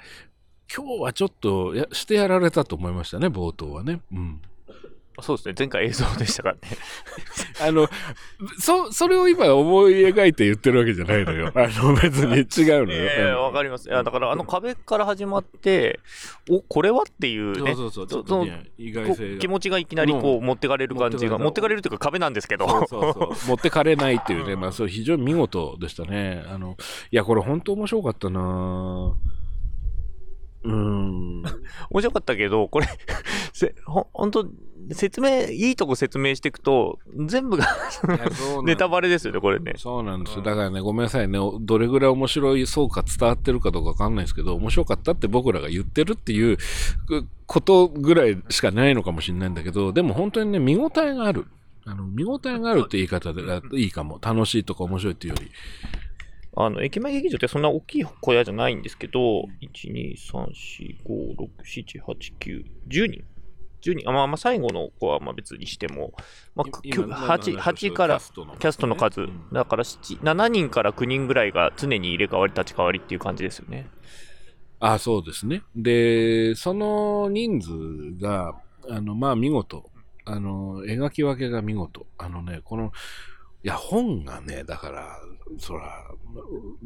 Speaker 2: 今日はちょっとしてやられたと思いましたね、冒頭はね。うん。
Speaker 1: そうですね、前回映像でしたからね。
Speaker 2: あの、そ、それを今思い描いて言ってるわけじゃないのよ。あの、別に違うのよ。
Speaker 1: ええー、わかります。いや、だからあの壁から始まって、お、これはっていうね、
Speaker 2: そうそうそう、そね、意外性
Speaker 1: 気持ちがいきなりこう、持ってかれる感じが、持ってかれるというか壁なんですけど。そうそう
Speaker 2: そう 持ってかれないっていうね、まあ、そう、非常に見事でしたね。あの、いや、これ本当面白かったな
Speaker 1: うん。面白かったけど、これ せ、ほ、本当説明、いいとこ説明していくと、全部が ネタバレですよね、これね。
Speaker 2: そうなんですよ。だからね、ごめんなさいね。どれぐらい面白いそうか伝わってるかどうかわかんないですけど、面白かったって僕らが言ってるっていうことぐらいしかないのかもしれないんだけど、でも本当にね、見応えがある。あの、見応えがあるって言い方でいいかも。楽しいとか面白いっていうより。
Speaker 1: あの、駅前劇場ってそんな大きい小屋じゃないんですけど、1、2、3、4、5、6、7、8、9、10人10人、あまあ、まあ最後の子はまあ別にしても、まあ、8, 8からキャストの数、だから7人から9人ぐらいが常に入れ替わり立ち替わりっていう感じですよね。
Speaker 2: あそうですね。で、その人数が、あの、まあ見事、あの、描き分けが見事。あのね、この、いや、本がね、だから、そら、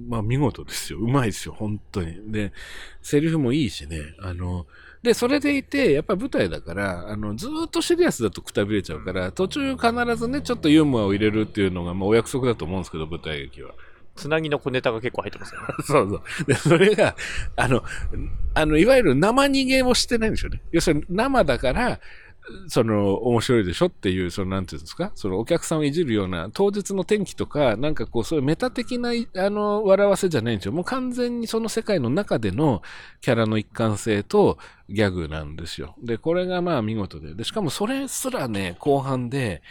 Speaker 2: まあ見事ですよ。うまいですよ、本当に。で、セリフもいいしね、あの、で、それでいて、やっぱ舞台だから、あの、ずっとシリアスだとくたびれちゃうから、途中必ずね、ちょっとユーモアを入れるっていうのが、まあお約束だと思うんですけど、舞台劇は。
Speaker 1: つなぎの小ネタが結構入ってますよね。
Speaker 2: そうそう。で、それが、あの、あの、いわゆる生逃げをしてないんですよね。要するに生だから、その、面白いでしょっていう、その、なんていうんですか、その、お客さんをいじるような、当日の天気とか、なんかこう、そういうメタ的な、あの、笑わせじゃないんですよ。もう完全にその世界の中でのキャラの一貫性とギャグなんですよ。で、これがまあ見事で。で、しかもそれすらね、後半で、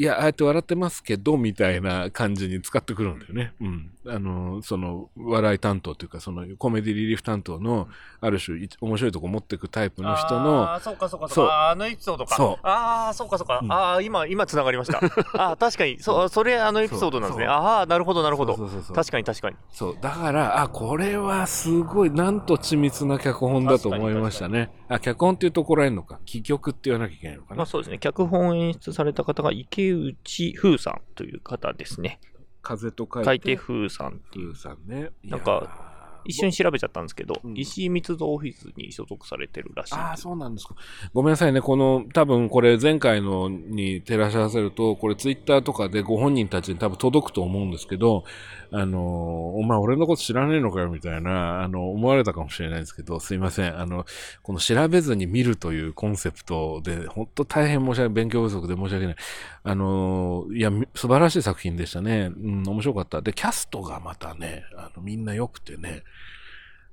Speaker 2: いや、ああやって笑ってますけど、みたいな感じに使ってくるんだよね。うん。あの、その、笑い担当というか、その、コメディリリーフ担当の、ある種、い面白いとこ持っていくタイプの人の、
Speaker 1: ああ、そうかそうか
Speaker 2: そ
Speaker 1: そううか。あのエピソードか。
Speaker 2: そう
Speaker 1: ああ、そうかそうか。
Speaker 2: うん
Speaker 1: ああ、今、今繋がりました。ああ、確かに、そ、それあのエピソードなんですね。ああ、なるほどなるほど。
Speaker 2: そうそうそう
Speaker 1: 確かに確かに。
Speaker 2: そう。だから、あ、これはすごい、なんと緻密な脚本だと思いましたね。あ、脚本っていうところへんのか。戯曲って言わなきゃいけないのかな。
Speaker 1: まあそうですね。脚本演出された方が池内風さんという方ですね。
Speaker 2: 風と書いて。
Speaker 1: 書いて風さんっていう。
Speaker 2: 風さんね。
Speaker 1: なんか一瞬調べちゃったんですけど、
Speaker 2: うん
Speaker 1: 石井密造オフィスに所属されてるらしい。
Speaker 2: ああ、そうなんですか。ごめんなさいね。この、多分これ前回のに照らし合わせると、これツイッターとかでご本人たちに多分届くと思うんですけど、あの、お前俺のこと知らねえのかよみたいな、あの、思われたかもしれないんですけど、すいません。あの、この調べずに見るというコンセプトで、本当大変申し訳ない。勉強不足で申し訳ない。あの、いや、素晴らしい作品でしたね。うん、面白かった。で、キャストがまたね、あの、みんな良くてね、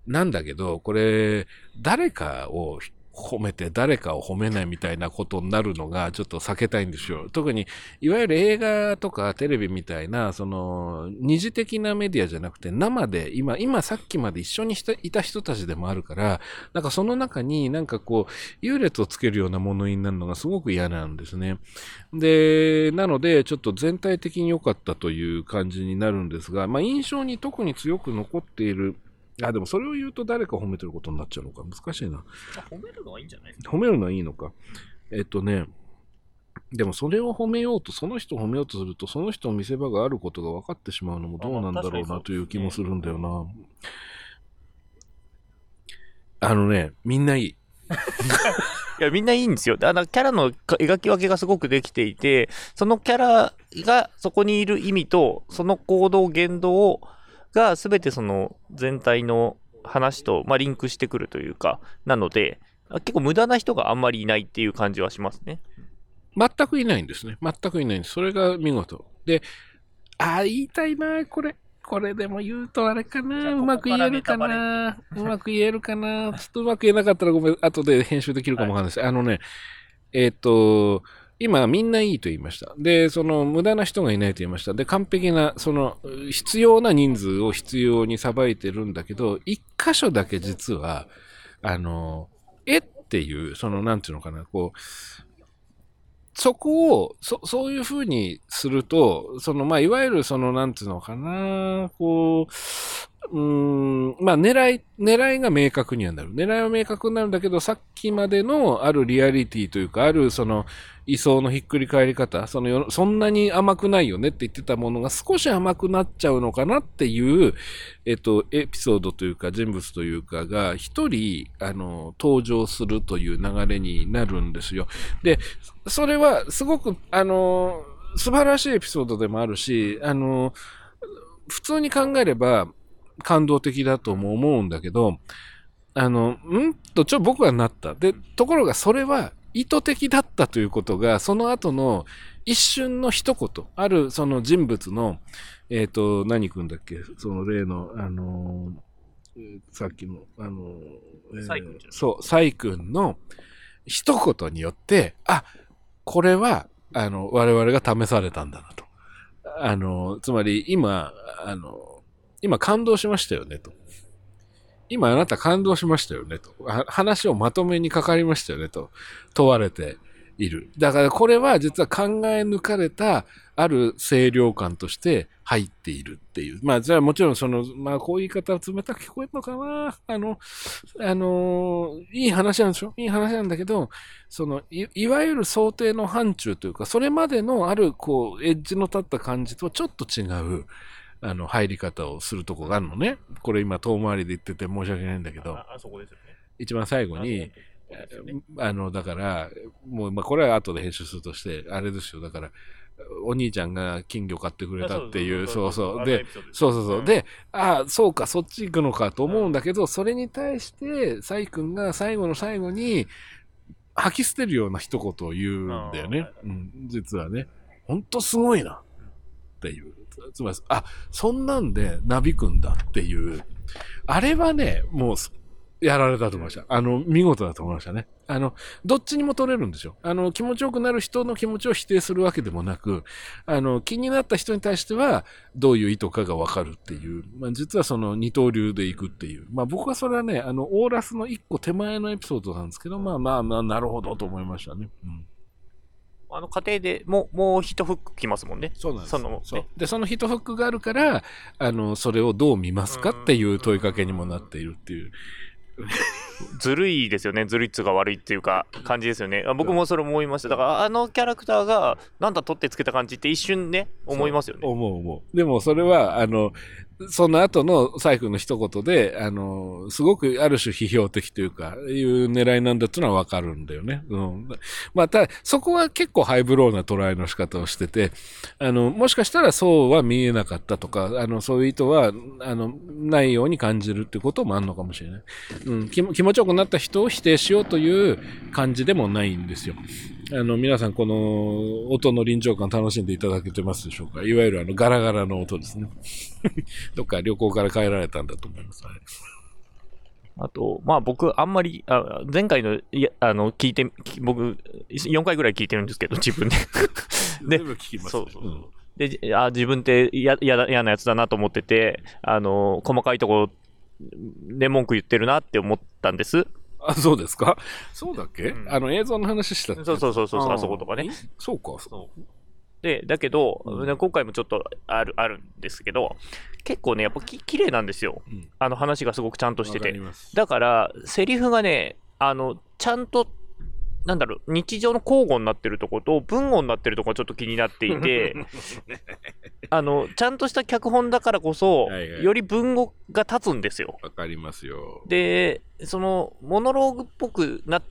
Speaker 2: なんだけど、これ、誰かを褒めて誰かを褒めないみたいなことになるのがちょっと避けたいんですよ。特に、いわゆる映画とかテレビみたいな、その、二次的なメディアじゃなくて、生で、今、今さっきまで一緒にいた人たちでもあるから、なんかその中になんかこう、優劣をつけるような物言いになるのがすごく嫌なんですね。で、なので、ちょっと全体的に良かったという感じになるんですが、まあ印象に特に強く残っているあ、でもそれを言うと誰か褒めてることになっちゃうのか。難しいな。
Speaker 1: 褒めるのはいいんじゃないですか？
Speaker 2: 褒めるのはいいのか。えっとね、でもそれを褒めようと、その人を褒めようとすると、その人の見せ場があることが分かってしまうのもどうなんだろうなという気もするんだよな。あのね、みんないい。
Speaker 1: いや、みんないいんですよ。あの、キャラのか描き分けがすごくできていて、そのキャラがそこにいる意味と、その行動、言動を、が全てその全体の話と、まあ、リンクしてくるというか、なので、あ結構無駄な人があんまりいないっていう感じはしますね。
Speaker 2: 全くいないんですね。全くいないんです。それが見事。で、あ、言いたいな、これ。これでも言うとあれかな。
Speaker 1: あ
Speaker 2: うまく言えるかな。うまく言えるかな。ちょっとうまく言えなかったらごめん。後で編集できるかもわかんないです。あのね、えっ、と、今みんないいと言いました。で、その無駄な人がいないと言いました。で、完璧な、その必要な人数を必要にさばいてるんだけど、一箇所だけ実は、あの、えっていう、その、なんていうのかな、こう、そこを、そ、そういうふうにすると、その、まあ、いわゆる、その、なんていうのかな、こう、うん、まあ、狙い、狙いが明確にはなる。狙いは明確になるんだけど、さっきまでのあるリアリティというか、ある、その、位相のひっくり返り方、そのよ、そんなに甘くないよねって言ってたものが少し甘くなっちゃうのかなっていう、えっと、エピソードというか、人物というかが、一人、あの、登場するという流れになるんですよ。で、それは、すごく、あの、素晴らしいエピソードでもあるし、あの、普通に考えれば、感動的だとも思うんだけど、あの、ん？と、ちょ、僕はなった。で、ところがそれは意図的だったということが、その後の一瞬の一言、あるその人物の、えっ、と、何君だっけ？その例の、あのえーさっきの、あのえーそう、サイ君の一言によって、あ、これは、あの、我々が試されたんだなと。あの、つまり今、あの、今感動しましたよねと。今あなた感動しましたよねと。話をまとめにかかりましたよねと問われている。だからこれは実は考え抜かれたある清涼感として入っているっていう。まあじゃあもちろんその、まあこういう言い方は冷たく聞こえるのかなあの、あの、いい話なんでしょ？いい話なんだけど、そのい、いわゆる想定の範疇というか、それまでのあるこう、エッジの立った感じとはちょっと違う、あの、入り方をするとこがあるのね。これ今遠回りで言ってて申し訳ないんだけど、
Speaker 1: ああそこですよね。
Speaker 2: 一番最後に、あの、だから、もう、まあ、これは後で編集するとして、あれですよ。だから、お兄ちゃんが金魚買ってくれたっていう、そうそう。で、そうそうそう。、で、ああ、そうか、そっち行くのかと思うんだけど、それに対して、サイ君が最後の最後に、吐き捨てるような一言を言うんだよね。うん、実はね。ほんとすごいな。っていう。つまり、あ、そんなんでなびくんだっていう。あれはね、もう、やられたと思いました。あの、見事だと思いましたね。あの、どっちにも取れるんですよ。あの、気持ちよくなる人の気持ちを否定するわけでもなく、あの、気になった人に対しては、どういう意図かがわかるっていう、まあ、実はその二刀流でいくっていう。まあ、僕はそれはね、あの、オーラスの一個手前のエピソードなんですけど、まあまあまあ、なるほどと思いましたね。うん。
Speaker 1: あの、家庭でもう、もう一フック来ますもんね。
Speaker 2: そうなんです
Speaker 1: そのね
Speaker 2: で、そのヒットフックがあるから、あの、それをどう見ますかっていう問いかけにもなっているっていう。
Speaker 1: ずるいですよね。ずるいっつうか悪いっていうか、感じですよね。あ僕もそれ思いました。だから、あのキャラクターが、なんだ取ってつけた感じって一瞬ね、思いますよね。
Speaker 2: 思う思う。でもそれは、あの、その後のサイクの一言で、あの、すごくある種批評的というか、いう狙いなんだっていうのはわかるんだよね。うん。まあ、た、そこは結構ハイブローな捉えの仕方をしてて、あの、もしかしたらそうは見えなかったとか、あの、そういう意図は、あの、ないように感じるっていうこともあるのかもしれない。うん。気気持ちよくなった人を否定しようという感じでもないんですよ。あの、皆さんこの音の臨場感楽しんでいただけてますでしょうか？いわゆるあのガラガラの音ですね。どっか旅行から帰られたんだと思います。はい
Speaker 1: あと、まあ僕、あんまり、あ前回の、いや、あの、聞いて、き僕、4回ぐらい聞いてるんですけど、自分で。で
Speaker 2: 全部聞きます、
Speaker 1: そうそうそうで、あ自分って嫌なやつだなと思ってて、あの、細かいところで文句言ってるなって思ったんです。
Speaker 2: あ、そうですか？そうだっけ、
Speaker 1: うん。
Speaker 2: あの映像の話したっけ？
Speaker 1: そうそうそうそう、
Speaker 2: あー。
Speaker 1: あそことかね。
Speaker 2: そうか。
Speaker 1: で、だけど、
Speaker 2: うん。
Speaker 1: ね今回もちょっとある、あるんですけど、結構ね、やっぱき綺麗なんですよ。
Speaker 2: うん。
Speaker 1: あの話がすごくちゃんとして
Speaker 2: わか
Speaker 1: て。
Speaker 2: ります。
Speaker 1: だから、セリフがね、あの、ちゃんと、なんだろう、日常の交互になってるとこと、文語になってるとこがちょっと気になっていて、あの、ちゃんとした脚本だからこそ、
Speaker 2: はいはい
Speaker 1: より文語が立つんですよ。
Speaker 2: わかりますよ。
Speaker 1: で、その、モノローグっぽくな、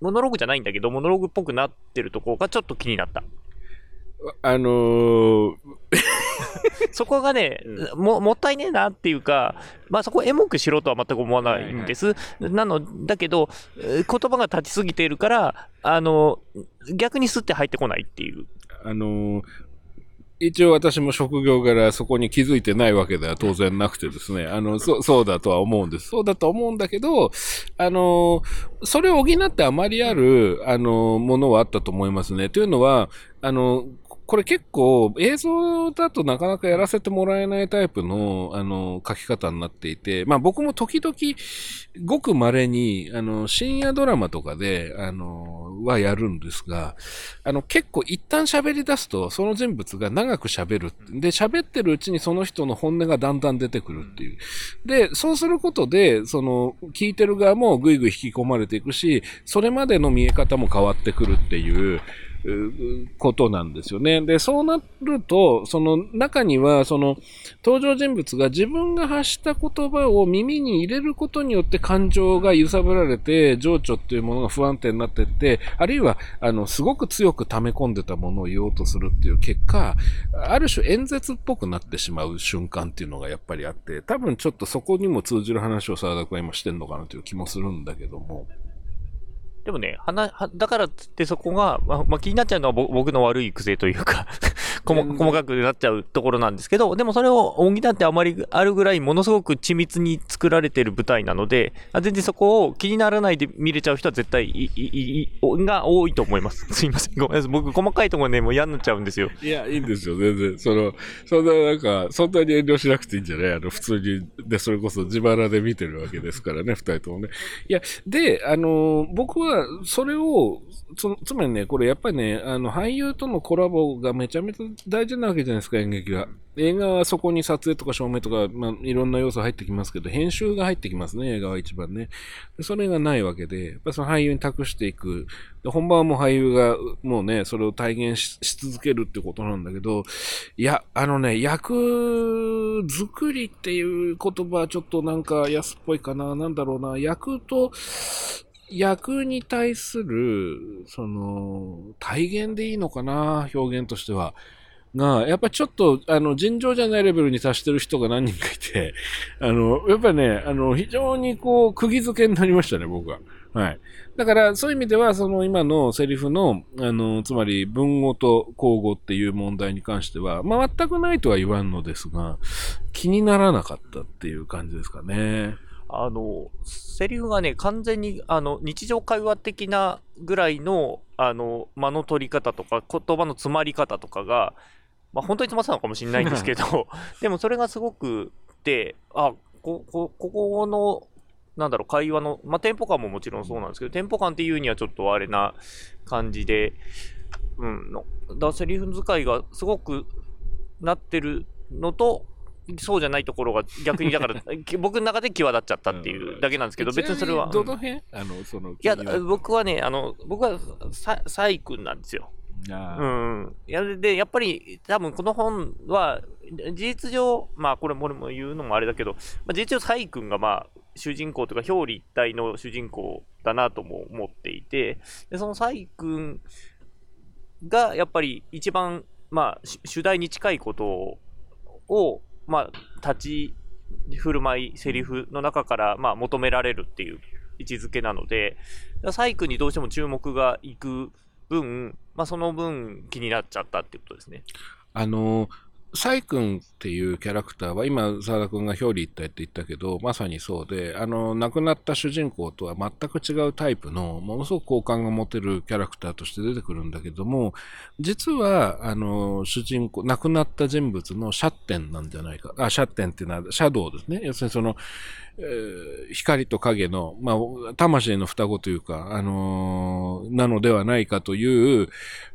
Speaker 1: モノローグじゃないんだけど、モノローグっぽくなってるとこがちょっと気になった。
Speaker 2: あのー、
Speaker 1: そこがね、ももったいねえなっていうか、まあそこエモくしろとは全く思わないんです。なの、だけど、えー言葉が立ちすぎているから、あの、逆にスッて入ってこないっていう。
Speaker 2: あのー一応私も職業柄そこに気づいてないわけでは当然なくてですね、あの、そそうだとは思うんです。そうだとは思うんだけど、あのーそれを補ってあまりある、あのーものはあったと思いますね。というのは、あのこれ結構映像だとなかなかやらせてもらえないタイプの、あの、書き方になっていて、まあ僕も時々、ごく稀に、あの、深夜ドラマとかで、あの、はやるんですが、あの、結構一旦喋り出すと、その人物が長く喋る。で、喋ってるうちにその人の本音がだんだん出てくるっていう。で、そうすることで、その、聞いてる側もぐいぐい引き込まれていくし、それまでの見え方も変わってくるっていう、ううことなんですよね。で、そうなると、その中には、その登場人物が自分が発した言葉を耳に入れることによって感情が揺さぶられて、情緒っていうものが不安定になってって、あるいは、あの、すごく強く溜め込んでたものを言おうとするっていう結果、ある種演説っぽくなってしまう瞬間っていうのがやっぱりあって、多分ちょっとそこにも通じる話を沢田君は今してんのかなという気もするんだけども。
Speaker 1: でもね、はなはだからっつってそこが、まあまあ、気になっちゃうのはぼ僕の悪い癖というか 細、細かくなっちゃうところなんですけど、でもそれを補ってあまりあるぐらいものすごく緻密に作られてる舞台なので、あ全然そこを気にならないで見れちゃう人は絶対いいいが多いと思います。すいません。ごめんなさい。僕細かいところね、もう嫌になっちゃうんですよ。
Speaker 2: いや、いいんですよ、全然。その、そんな、なんか、そんなに遠慮しなくていいんじゃない？あの、普通に、で、それこそ自腹で見てるわけですからね、二人ともね。いや、で、あの、僕は、それを、そつまりね、これやっぱりね、あの、俳優とのコラボがめちゃめちゃ大事なわけじゃないですか、演劇は。映画はそこに撮影とか照明とか、まあ、いろんな要素入ってきますけど、編集が入ってきますね、映画は一番ね。でそれがないわけで、やっぱりその俳優に託していく。で本番はもう俳優がもうね、それを体現しし続けるってことなんだけど、いや、あのね、役作りっていう言葉はちょっとなんか安っぽいかな。なんだろうな。役と、役に対する、その、体現でいいのかな、表現としては。が、やっぱちょっと、あの、尋常じゃないレベルに達してる人が何人かいて、あの、やっぱね、あの、非常にこう、釘付けになりましたね、僕は。はい。だから、そういう意味では、その今のセリフの、あの、つまり文語と口語っていう問題に関しては、まあ、全くないとは言わんのですが、気にならなかったっていう感じですかね。
Speaker 1: あの、セリフがね、完全に、あの、日常会話的なぐらいの、あの、間の取り方とか、言葉の詰まり方とかが、まあ、本当に詰まってたのかもしれないんですけど、でもそれがすごくて、あ、こ、こ、ここの、なんだろう、会話の、まあ、テンポ感ももちろんそうなんですけど、テンポ感っていうにはちょっとあれな感じで、うん、の、だセリフ使いがすごくなってるのと、そうじゃないところが逆にだから 僕の中で際立っちゃったっていうだけなんですけど、別にそれは。
Speaker 2: どの辺？あの、その、
Speaker 1: いや、僕はね、あの、僕はササイ君なんですよ。うん。いや、で、やっぱり、多分この本は、事実上、まあ、これもも言うのもあれだけど、まあ、事実上、サイ君が、まあ、主人公というか、表裏一体の主人公だなとも思っていて、で、そのサイ君が、やっぱり一番、まあ、主題に近いことを、まあ、立ち振る舞い、セリフの中から、まあ、求められるっていう位置づけなので、サイクにどうしても注目がいく分、まあ、その分気になっちゃったっていうことですね。
Speaker 2: あの、サイ君っていうキャラクターは、今、沢田君が表裏一体って言ったけど、まさにそうで、あの、亡くなった主人公とは全く違うタイプの、ものすごく好感が持てるキャラクターとして出てくるんだけども、実は、あの、主人公、亡くなった人物のシャッテンなんじゃないか。あ、シャッテンっていうのは、シャドウですね。要するにその、光と影の、まあ、魂の双子というか、あのー、なのではないかという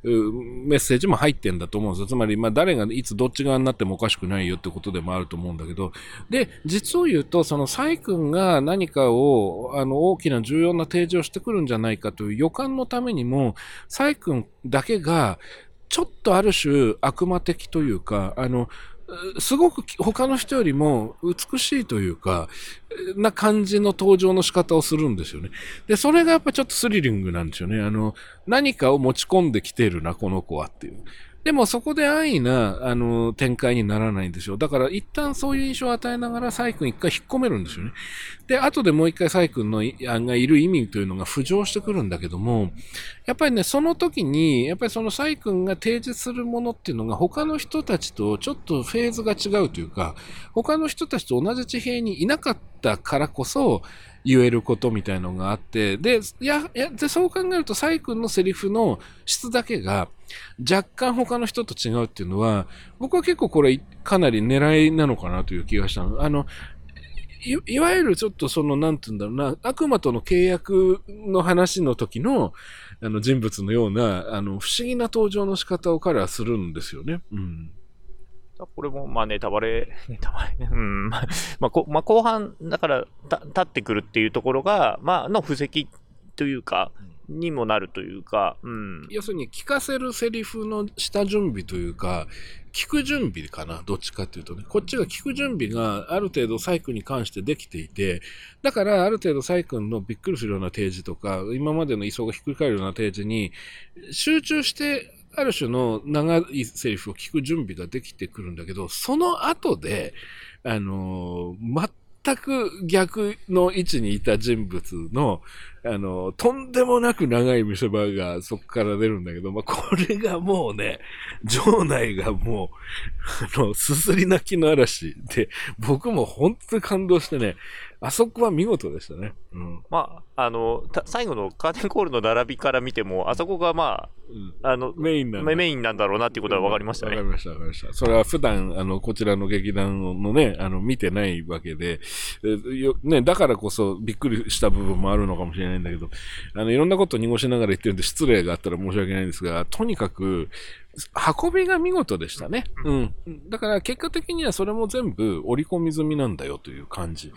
Speaker 2: メッセージも入ってんだと思うんですよ。つまり、まあ、誰がいつどっち側になってもおかしくないよってことでもあると思うんだけど、で、実を言うと、そのサイ君が何かを、あの、大きな重要な提示をしてくるんじゃないかという予感のためにも、サイ君だけが、ちょっとある種悪魔的というか、あの、すごく他の人よりも美しいというか、な感じの登場の仕方をするんですよね。で、それがやっぱちょっとスリリングなんですよね。あの、何かを持ち込んできてるな、この子はっていう。でもそこで安易な、あの、展開にならないんですよ。だから一旦そういう印象を与えながらサイ君一回引っ込めるんですよね。で、後でもう一回サイ君のがいる意味というのが浮上してくるんだけども、やっぱりね、その時に、やっぱりそのサイ君が提示するものっていうのが他の人たちとちょっとフェーズが違うというか、他の人たちと同じ地平にいなかったからこそ、言えることみたいのがあって、で、や、や、で、そう考えると、サイ君のセリフの質だけが、若干他の人と違うっていうのは、僕は結構これかなり狙いなのかなという気がしたの。あの、いいわゆるちょっとその、なんて言うんだろうな、悪魔との契約の話の時の、あの人物のような、あの、不思議な登場の仕方を彼はするんですよね。うん。
Speaker 1: これも、まあ、ネタバレ、ネタバレね。うん。まあ、こまあ、後半、だから、た、立ってくるっていうところが、まあ、の布石というか、にもなるというか、うん。
Speaker 2: 要するに、聞かせるセリフの下準備というか、聞く準備かな、どっちかっていうとね。こっちが聞く準備がある程度サイクに関してできていて、だからある程度サイ君のびっくりするような提示とか、今までの位相がひっくり返るような提示に集中してある種の長いセリフを聞く準備ができてくるんだけど、その後で、あのー、全く逆の位置にいた人物の、あの、とんでもなく長い見せ場が そこから出るんだけど、まあ、これがもうね、場内がもう、あの、すすり泣きの嵐で、僕も本当に感動してね、あそこは見事でしたね。うん。
Speaker 1: まあ、あの、最後のカーテンコールの並びから見ても、あそこがまあ、うん、あの、
Speaker 2: メインなん
Speaker 1: だ。メインなんだろうなっていうことは分かりましたね。
Speaker 2: わ、うん、かりました、わかりました。それは普段、あの、こちらの劇団のね、あの、見てないわけで、よね、だからこそびっくりした部分もあるのかもしれないんだけど、あの、いろんなことを濁しながら言ってるんで失礼があったら申し訳ないんですが、とにかく、運びが見事でしたね。うん。だから結果的にはそれも全部織り込み済みなんだよという感じ。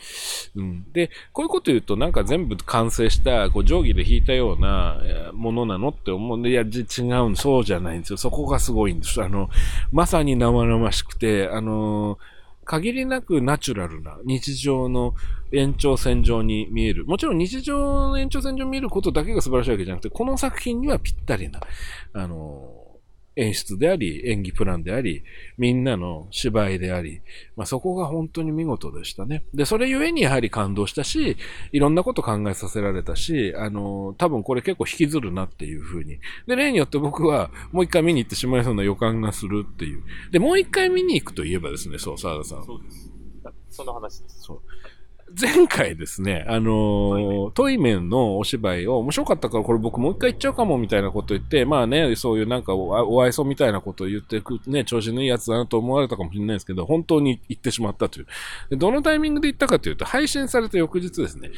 Speaker 2: うん。で、こういうこと言うとなんか全部完成した、こう定規で引いたようなものなのって思うんで、いや、違うそうじゃないんですよ。そこがすごいんです。あの、まさに生々しくて、あの限りなくナチュラルな日常の延長線上に見える。もちろん日常の延長線上に見えることだけが素晴らしいわけじゃなくて、この作品にはぴったりな、あの演出であり、演技プランであり、みんなの芝居であり、まあ、そこが本当に見事でしたね。で、それゆえにやはり感動したし、いろんなこと考えさせられたし、あの、多分これ結構引きずるなっていうふうに。で、例によって僕はもう一回見に行ってしまいそうな予感がするっていう。で、もう一回見に行くといえばですね、そう、沢田さん。
Speaker 1: そうです。その話です。
Speaker 2: そう。前回ですね、あのー、トイメンのお芝居を面白かったからこれ僕もう一回言っちゃうかもみたいなこと言って、まあね、そういうなんかお愛想みたいなことを言ってく、ね、調子のいいやつだなと思われたかもしれないですけど、本当に言ってしまったという。でどのタイミングで言ったかというと、配信された翌日ですね。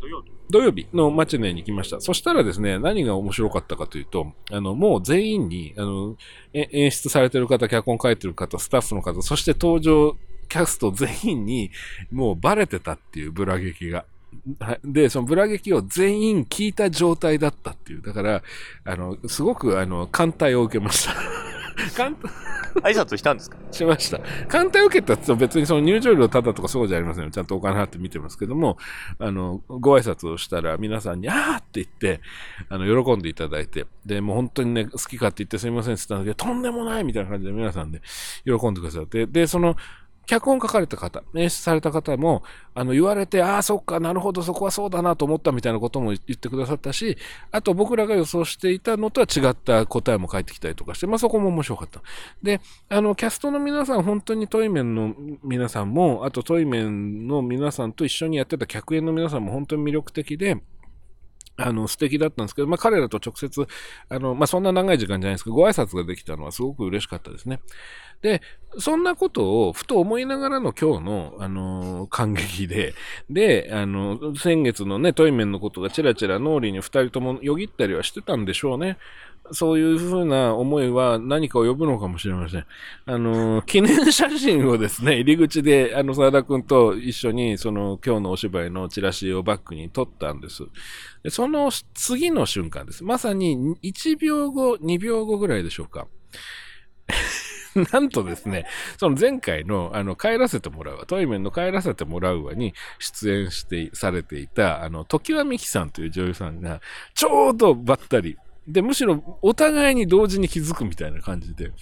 Speaker 2: 土曜日土曜日のマチネに来ました。そしたらですね、何が面白かったかというと、あの、もう全員に、あの、演出されてる方、脚本書いてる方、スタッフの方、そして登場キャスト全員にもうバレてたっていうブラ劇が。で、そのブラ劇を全員聞いた状態だったっていう。だから、あの、すごく、あの、艦隊を受けました。
Speaker 1: 艦隊挨拶したんですか？
Speaker 2: しました。艦隊を受けたって別にその入場料ただとかそうじゃありませんちゃんとお金払って見てますけども、あの、ご挨拶をしたら皆さんに、あーって言って、あの、喜んでいただいて、で、もう本当にね、好きかって言ってすみませんって言ったんだけど、とんでもないみたいな感じで皆さんで喜んでくださって、で、その、脚本書かれた方、演出された方も、あの、言われて、ああ、そっか、なるほど、そこはそうだなと思ったみたいなことも言ってくださったし、あと僕らが予想していたのとは違った答えも返ってきたりとかして、まあそこも面白かった。で、あの、キャストの皆さん、本当にトイメンの皆さんも、あとトイメンの皆さんと一緒にやってた客演の皆さんも本当に魅力的で、あの、素敵だったんですけど、まあ、彼らと直接、あの、まあ、そんな長い時間じゃないですけど、ご挨拶ができたのはすごく嬉しかったですね。で、そんなことをふと思いながらの今日の、あのー、感激で、で、あの、先月のね、トイメンのことがちらちら脳裏に二人ともよぎったりはしてたんでしょうね。そういうふうな思いは何かを呼ぶのかもしれません。あの、記念写真をですね、入り口で、あの、沢田くんと一緒に、その、今日のお芝居のチラシをバックに撮ったんです。でその次の瞬間です。まさに1秒後、2秒後ぐらいでしょうか。なんとですね、その前回の、あの、帰らせてもらうわ、トイメンの帰らせてもらうわに出演して、されていた、あの、時は美紀さんという女優さんが、ちょうどばったり、で、むしろお互いに同時に気づくみたいな感じで、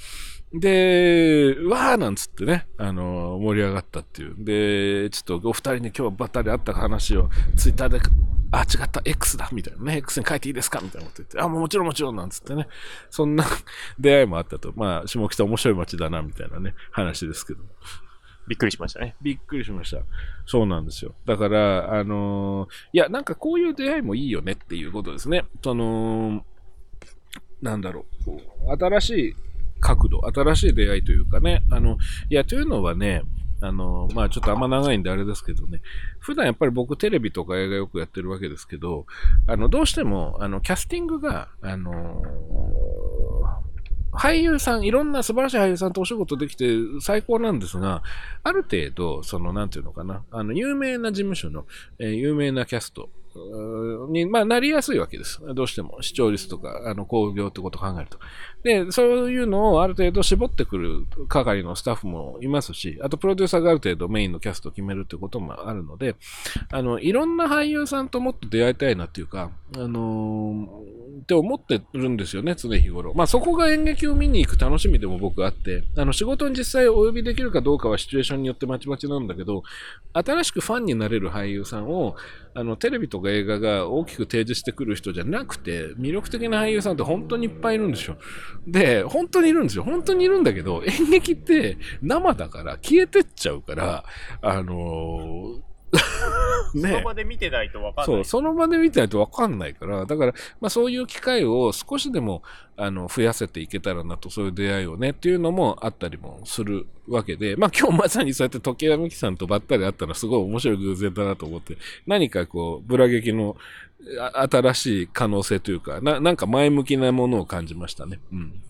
Speaker 2: で、わーなんつってね、あの、盛り上がったっていう。で、ちょっとお二人に今日ばったり会った話をツイッターで、あ、違った、X だみたいなね、X に書いていいですかみたいなこと言って、あ、もちろんもちろんなんつってね、そんな 出会いもあったと。まあ、下北面白い街だな、みたいなね、話ですけど。
Speaker 1: びっくりしましたね。
Speaker 2: びっくりしました。そうなんですよ。だから、あのー、いや、なんかこういう出会いもいいよねっていうことですね。その、なんだろう、新しい角度、新しい出会いというかね、あの、いや、というのはね、あの、まあちょっとあんま長いんであれですけどね、普段やっぱり僕テレビとか映画よくやってるわけですけど、あの、どうしても、あの、キャスティングが、あの俳優さん、いろんな素晴らしい俳優さんとお仕事できて最高なんですが、ある程度、その、なんていうのかな、あの、有名な事務所の、えー、有名なキャスト、に、まあ、なりやすいわけです。どうしても。視聴率とか、あの、興行ってことを考えると。で、そういうのをある程度絞ってくる係のスタッフもいますし、あとプロデューサーがある程度メインのキャストを決めるってこともあるので、あの、いろんな俳優さんともっと出会いたいなっていうか、あのー、って思ってるんですよね、常日頃。まあそこが演劇を見に行く楽しみでも僕あって、あの仕事に実際お呼びできるかどうかはシチュエーションによってまちまちなんだけど、新しくファンになれる俳優さんを、あの、テレビとか映画が大きく提示してくる人じゃなくて、魅力的な俳優さんって本当にいっぱいいるんですよ。で、本当にいるんですよ。本当にいるんだけど、演劇って生だから消えてっちゃうから、あのー、
Speaker 1: その場で見てないと分かんない。
Speaker 2: そう、その場で見てないと分かんないから、だから、まあそういう機会を少しでも、あの、増やせていけたらなと、そういう出会いをね、っていうのもあったりもするわけで、まあ今日まさにそうやって時計美紀さんとばったり会ったらすごい面白い偶然だなと思って、何かこう、ブラ劇の新しい可能性というか、な、なんか前向きなものを感じましたね。うん。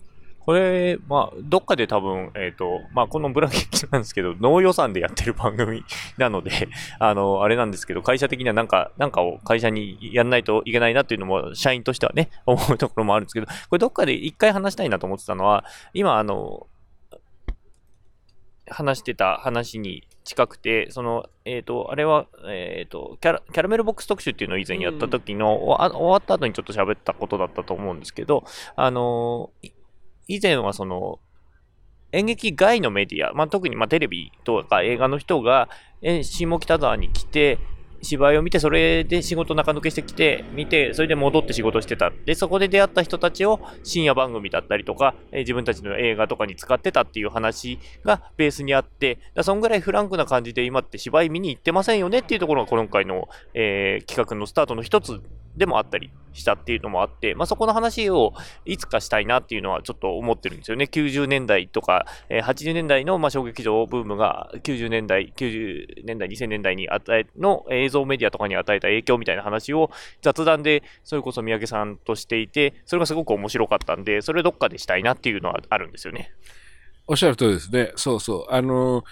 Speaker 1: これ、まあ、どっかで多分、えっ、ー、と、まあ、このブラケットなんですけど、ノー予算でやってる番組なので、あの、あれなんですけど、会社的にはなんか、なんかを会社にやんないといけないなっていうのも、社員としてはね、思うところもあるんですけど、これどっかで一回話したいなと思ってたのは、今、あの、話してた話に近くて、その、えっ、ー、と、あれは、えっ、ー、とキャラ、キャラメルボックス特集っていうのを以前やった時の、うん、終わった後にちょっと喋ったことだったと思うんですけど、あの以前はその、演劇外のメディア、まあ、特にまテレビとか映画の人が、下北沢に来て、芝居を見て、それで仕事中抜けしてきて、見て、それで戻って仕事してた。で、そこで出会った人たちを深夜番組だったりとか、自分たちの映画とかに使ってたっていう話がベースにあって、だそんぐらいフランクな感じで今って芝居見に行ってませんよねっていうところが今回の、えー企画のスタートの一つでもあったりしたっていうのもあって、まあ、そこの話をいつかしたいなっていうのはちょっと思ってるんですよね。90年代とか、えー80年代のまあ小劇場ブームが90年代、90年代、2000年代に与え、の映像メディアとかに与えた影響みたいな話を雑談でそれこそ三宅さんとしていて、それがすごく面白かったんで、それをどっかでしたいなっていうのはあるんですよね。
Speaker 2: おっしゃる通りですね。そうそう。あのー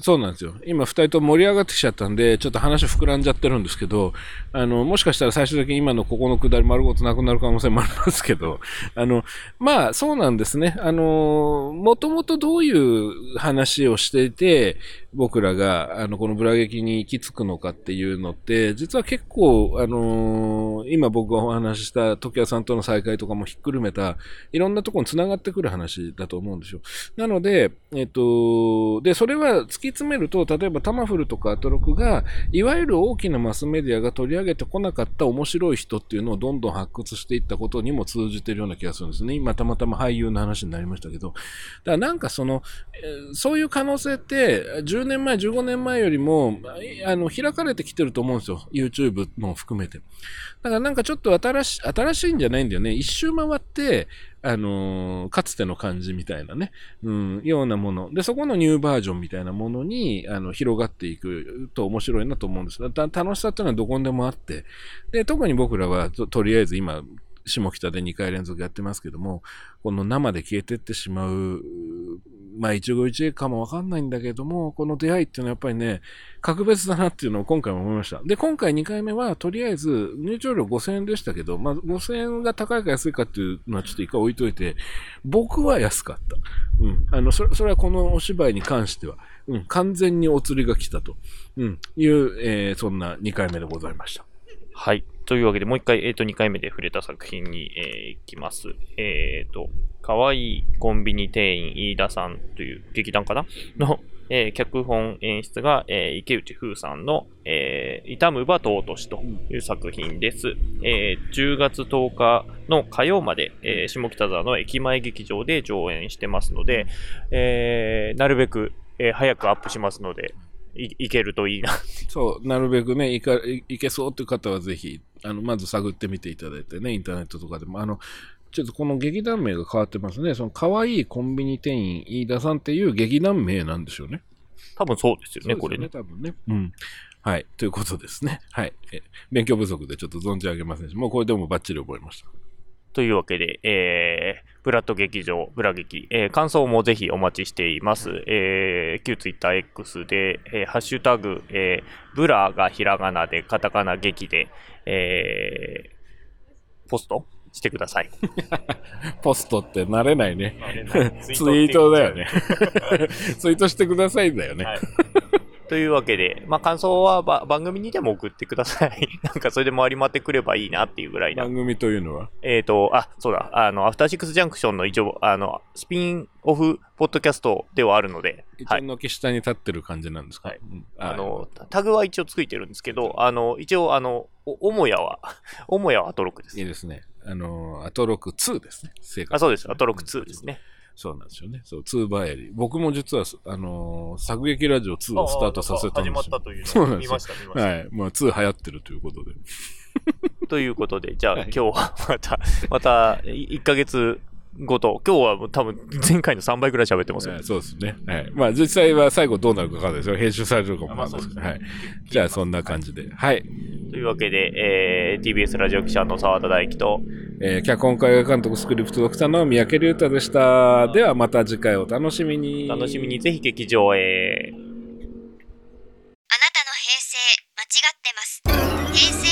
Speaker 2: そうなんですよ。今、二人と盛り上がってきちゃったんで、ちょっと話膨らんじゃってるんですけど、あの、もしかしたら最終的に今のここのくだり丸ごとなくなる可能性もありますけど、あの、まあ、そうなんですね。あの、もともとどういう話をしていて、僕らが、あの、このブラ劇に行き着くのかっていうのって、実は結構、あの今僕がお話しした時矢さんとの再会とかもひっくるめた、いろんなところに繋がってくる話だと思うんですよ。なので、えっと、で、それはき詰めると、例えばタマフルとかアトロクが、いわゆる大きなマスメディアが取り上げてこなかった面白い人っていうのをどんどん発掘していったことにも通じてるような気がするんですね。今たまたま俳優の話になりましたけど。だからなんかその、そういう可能性って、10年前、15年前よりも、あの、開かれてきてると思うんですよ。YouTube も含めて。だからなんかちょっと新し新しいんじゃないんだよね。一周回って、あのーかつての感じみたいなね、うん、ようなもの。で、そこのニューバージョンみたいなものに、あの、広がっていくと面白いなと思うんです。だ楽しさっていうのはどこにでもあって、で、特に僕らはと、とりあえず今、下北で2回連続やってますけども、この生で消えてってしまう、まあ一期一会かもわかんないんだけども、この出会いっていうのはやっぱりね、格別だなっていうのを今回も思いました。で、今回2回目は、とりあえず入場料5000円でしたけど、まあ5000円が高いか安いかっていうのはちょっと一回置いといて、僕は安かった。うん。あの、それそれはこのお芝居に関しては、うん、完全にお釣りが来たと、うん、いう、えーそんな2回目でございました。
Speaker 1: はい。というわけで、もう一回、えっ、と、2回目で触れた作品に、えーいきます。えっ、と、かわいいコンビニ店員飯田さんという劇団かな？の、えー脚本演出が、えー池内風さんの、えー、痛むば尊しという作品です。えー10月10日の火曜まで、えー下北沢の駅前劇場で上演してますので、えーなるべく、えー早くアップしますので、いいけるといいな
Speaker 2: そう、なるべくね、いかいいけそうという方はぜひ、あの、まず探ってみていただいてね、インターネットとかでも。あの、ちょっとこの劇団名が変わってますね。その、可愛いコンビニ店員、飯田さんっていう劇団名なんでしょうね。
Speaker 1: 多分そうですよね、これね。
Speaker 2: 多分ね。うん。はい。ということですね。はい。え勉強不足でちょっと存じ上げませんし、もうこれでもバッチリ覚えました。
Speaker 1: というわけで、えー、ブラッド劇場、ブラ劇、えー感想もぜひお待ちしています。えー、旧ツイッター X で、えーハッシュタグ、えー、ブラがひらがなで、カタカナ劇で、えー、ポストしてください。
Speaker 2: ポストって慣れないね。
Speaker 1: ツ
Speaker 2: ツイートだよね。ツイートしてくださいだよね。
Speaker 1: はいというわけで、まあ、感想はば番組にでも送ってください。なんかそれで回り回ってくればいいなっていうぐらいな
Speaker 2: 番組というのは？
Speaker 1: えっ、と、あ、そうだ、あの、アフターシックスジャンクションの一応、あの、スピンオフポッドキャストではあるので、はい。
Speaker 2: 一応軒下に立ってる感じなんですか？
Speaker 1: はい
Speaker 2: うん
Speaker 1: あの、タグは一応ついてるんですけど、あの、一応、あの、お母屋は、母屋はアトロクです
Speaker 2: いい。ですね。あの、アトロク2ですね。正確
Speaker 1: あ、そうです。アトロク2ですね。
Speaker 2: そうなんですよね。そう、2バエリ。僕も実は、あのー、作劇ラジオ2をスタートさせたんですよ。
Speaker 1: 始まったという
Speaker 2: そうなんですよ
Speaker 1: 見ました、見ました。
Speaker 2: はい。まあ、2流行ってるということで。
Speaker 1: ということで、じゃあ、
Speaker 2: はい
Speaker 1: 今日はまた、また、1ヶ月ごと、今日は多分前回の3倍ぐらい喋ってますよ
Speaker 2: はいそうですね。はい。まあ、実際は最後どうなるかわかんないですよ。編集されるかもわかんないですけど。はい。じゃあ、そんな感じで。はい。
Speaker 1: というわけで、えー、TBS ラジオ記者の澤田大樹と、
Speaker 2: えー、脚本会画監督スクリプトドクターの三宅龍太でした。では、また次回お楽しみに。
Speaker 1: 楽しみにぜひ劇場へ。
Speaker 3: あなたの平成間違ってます平成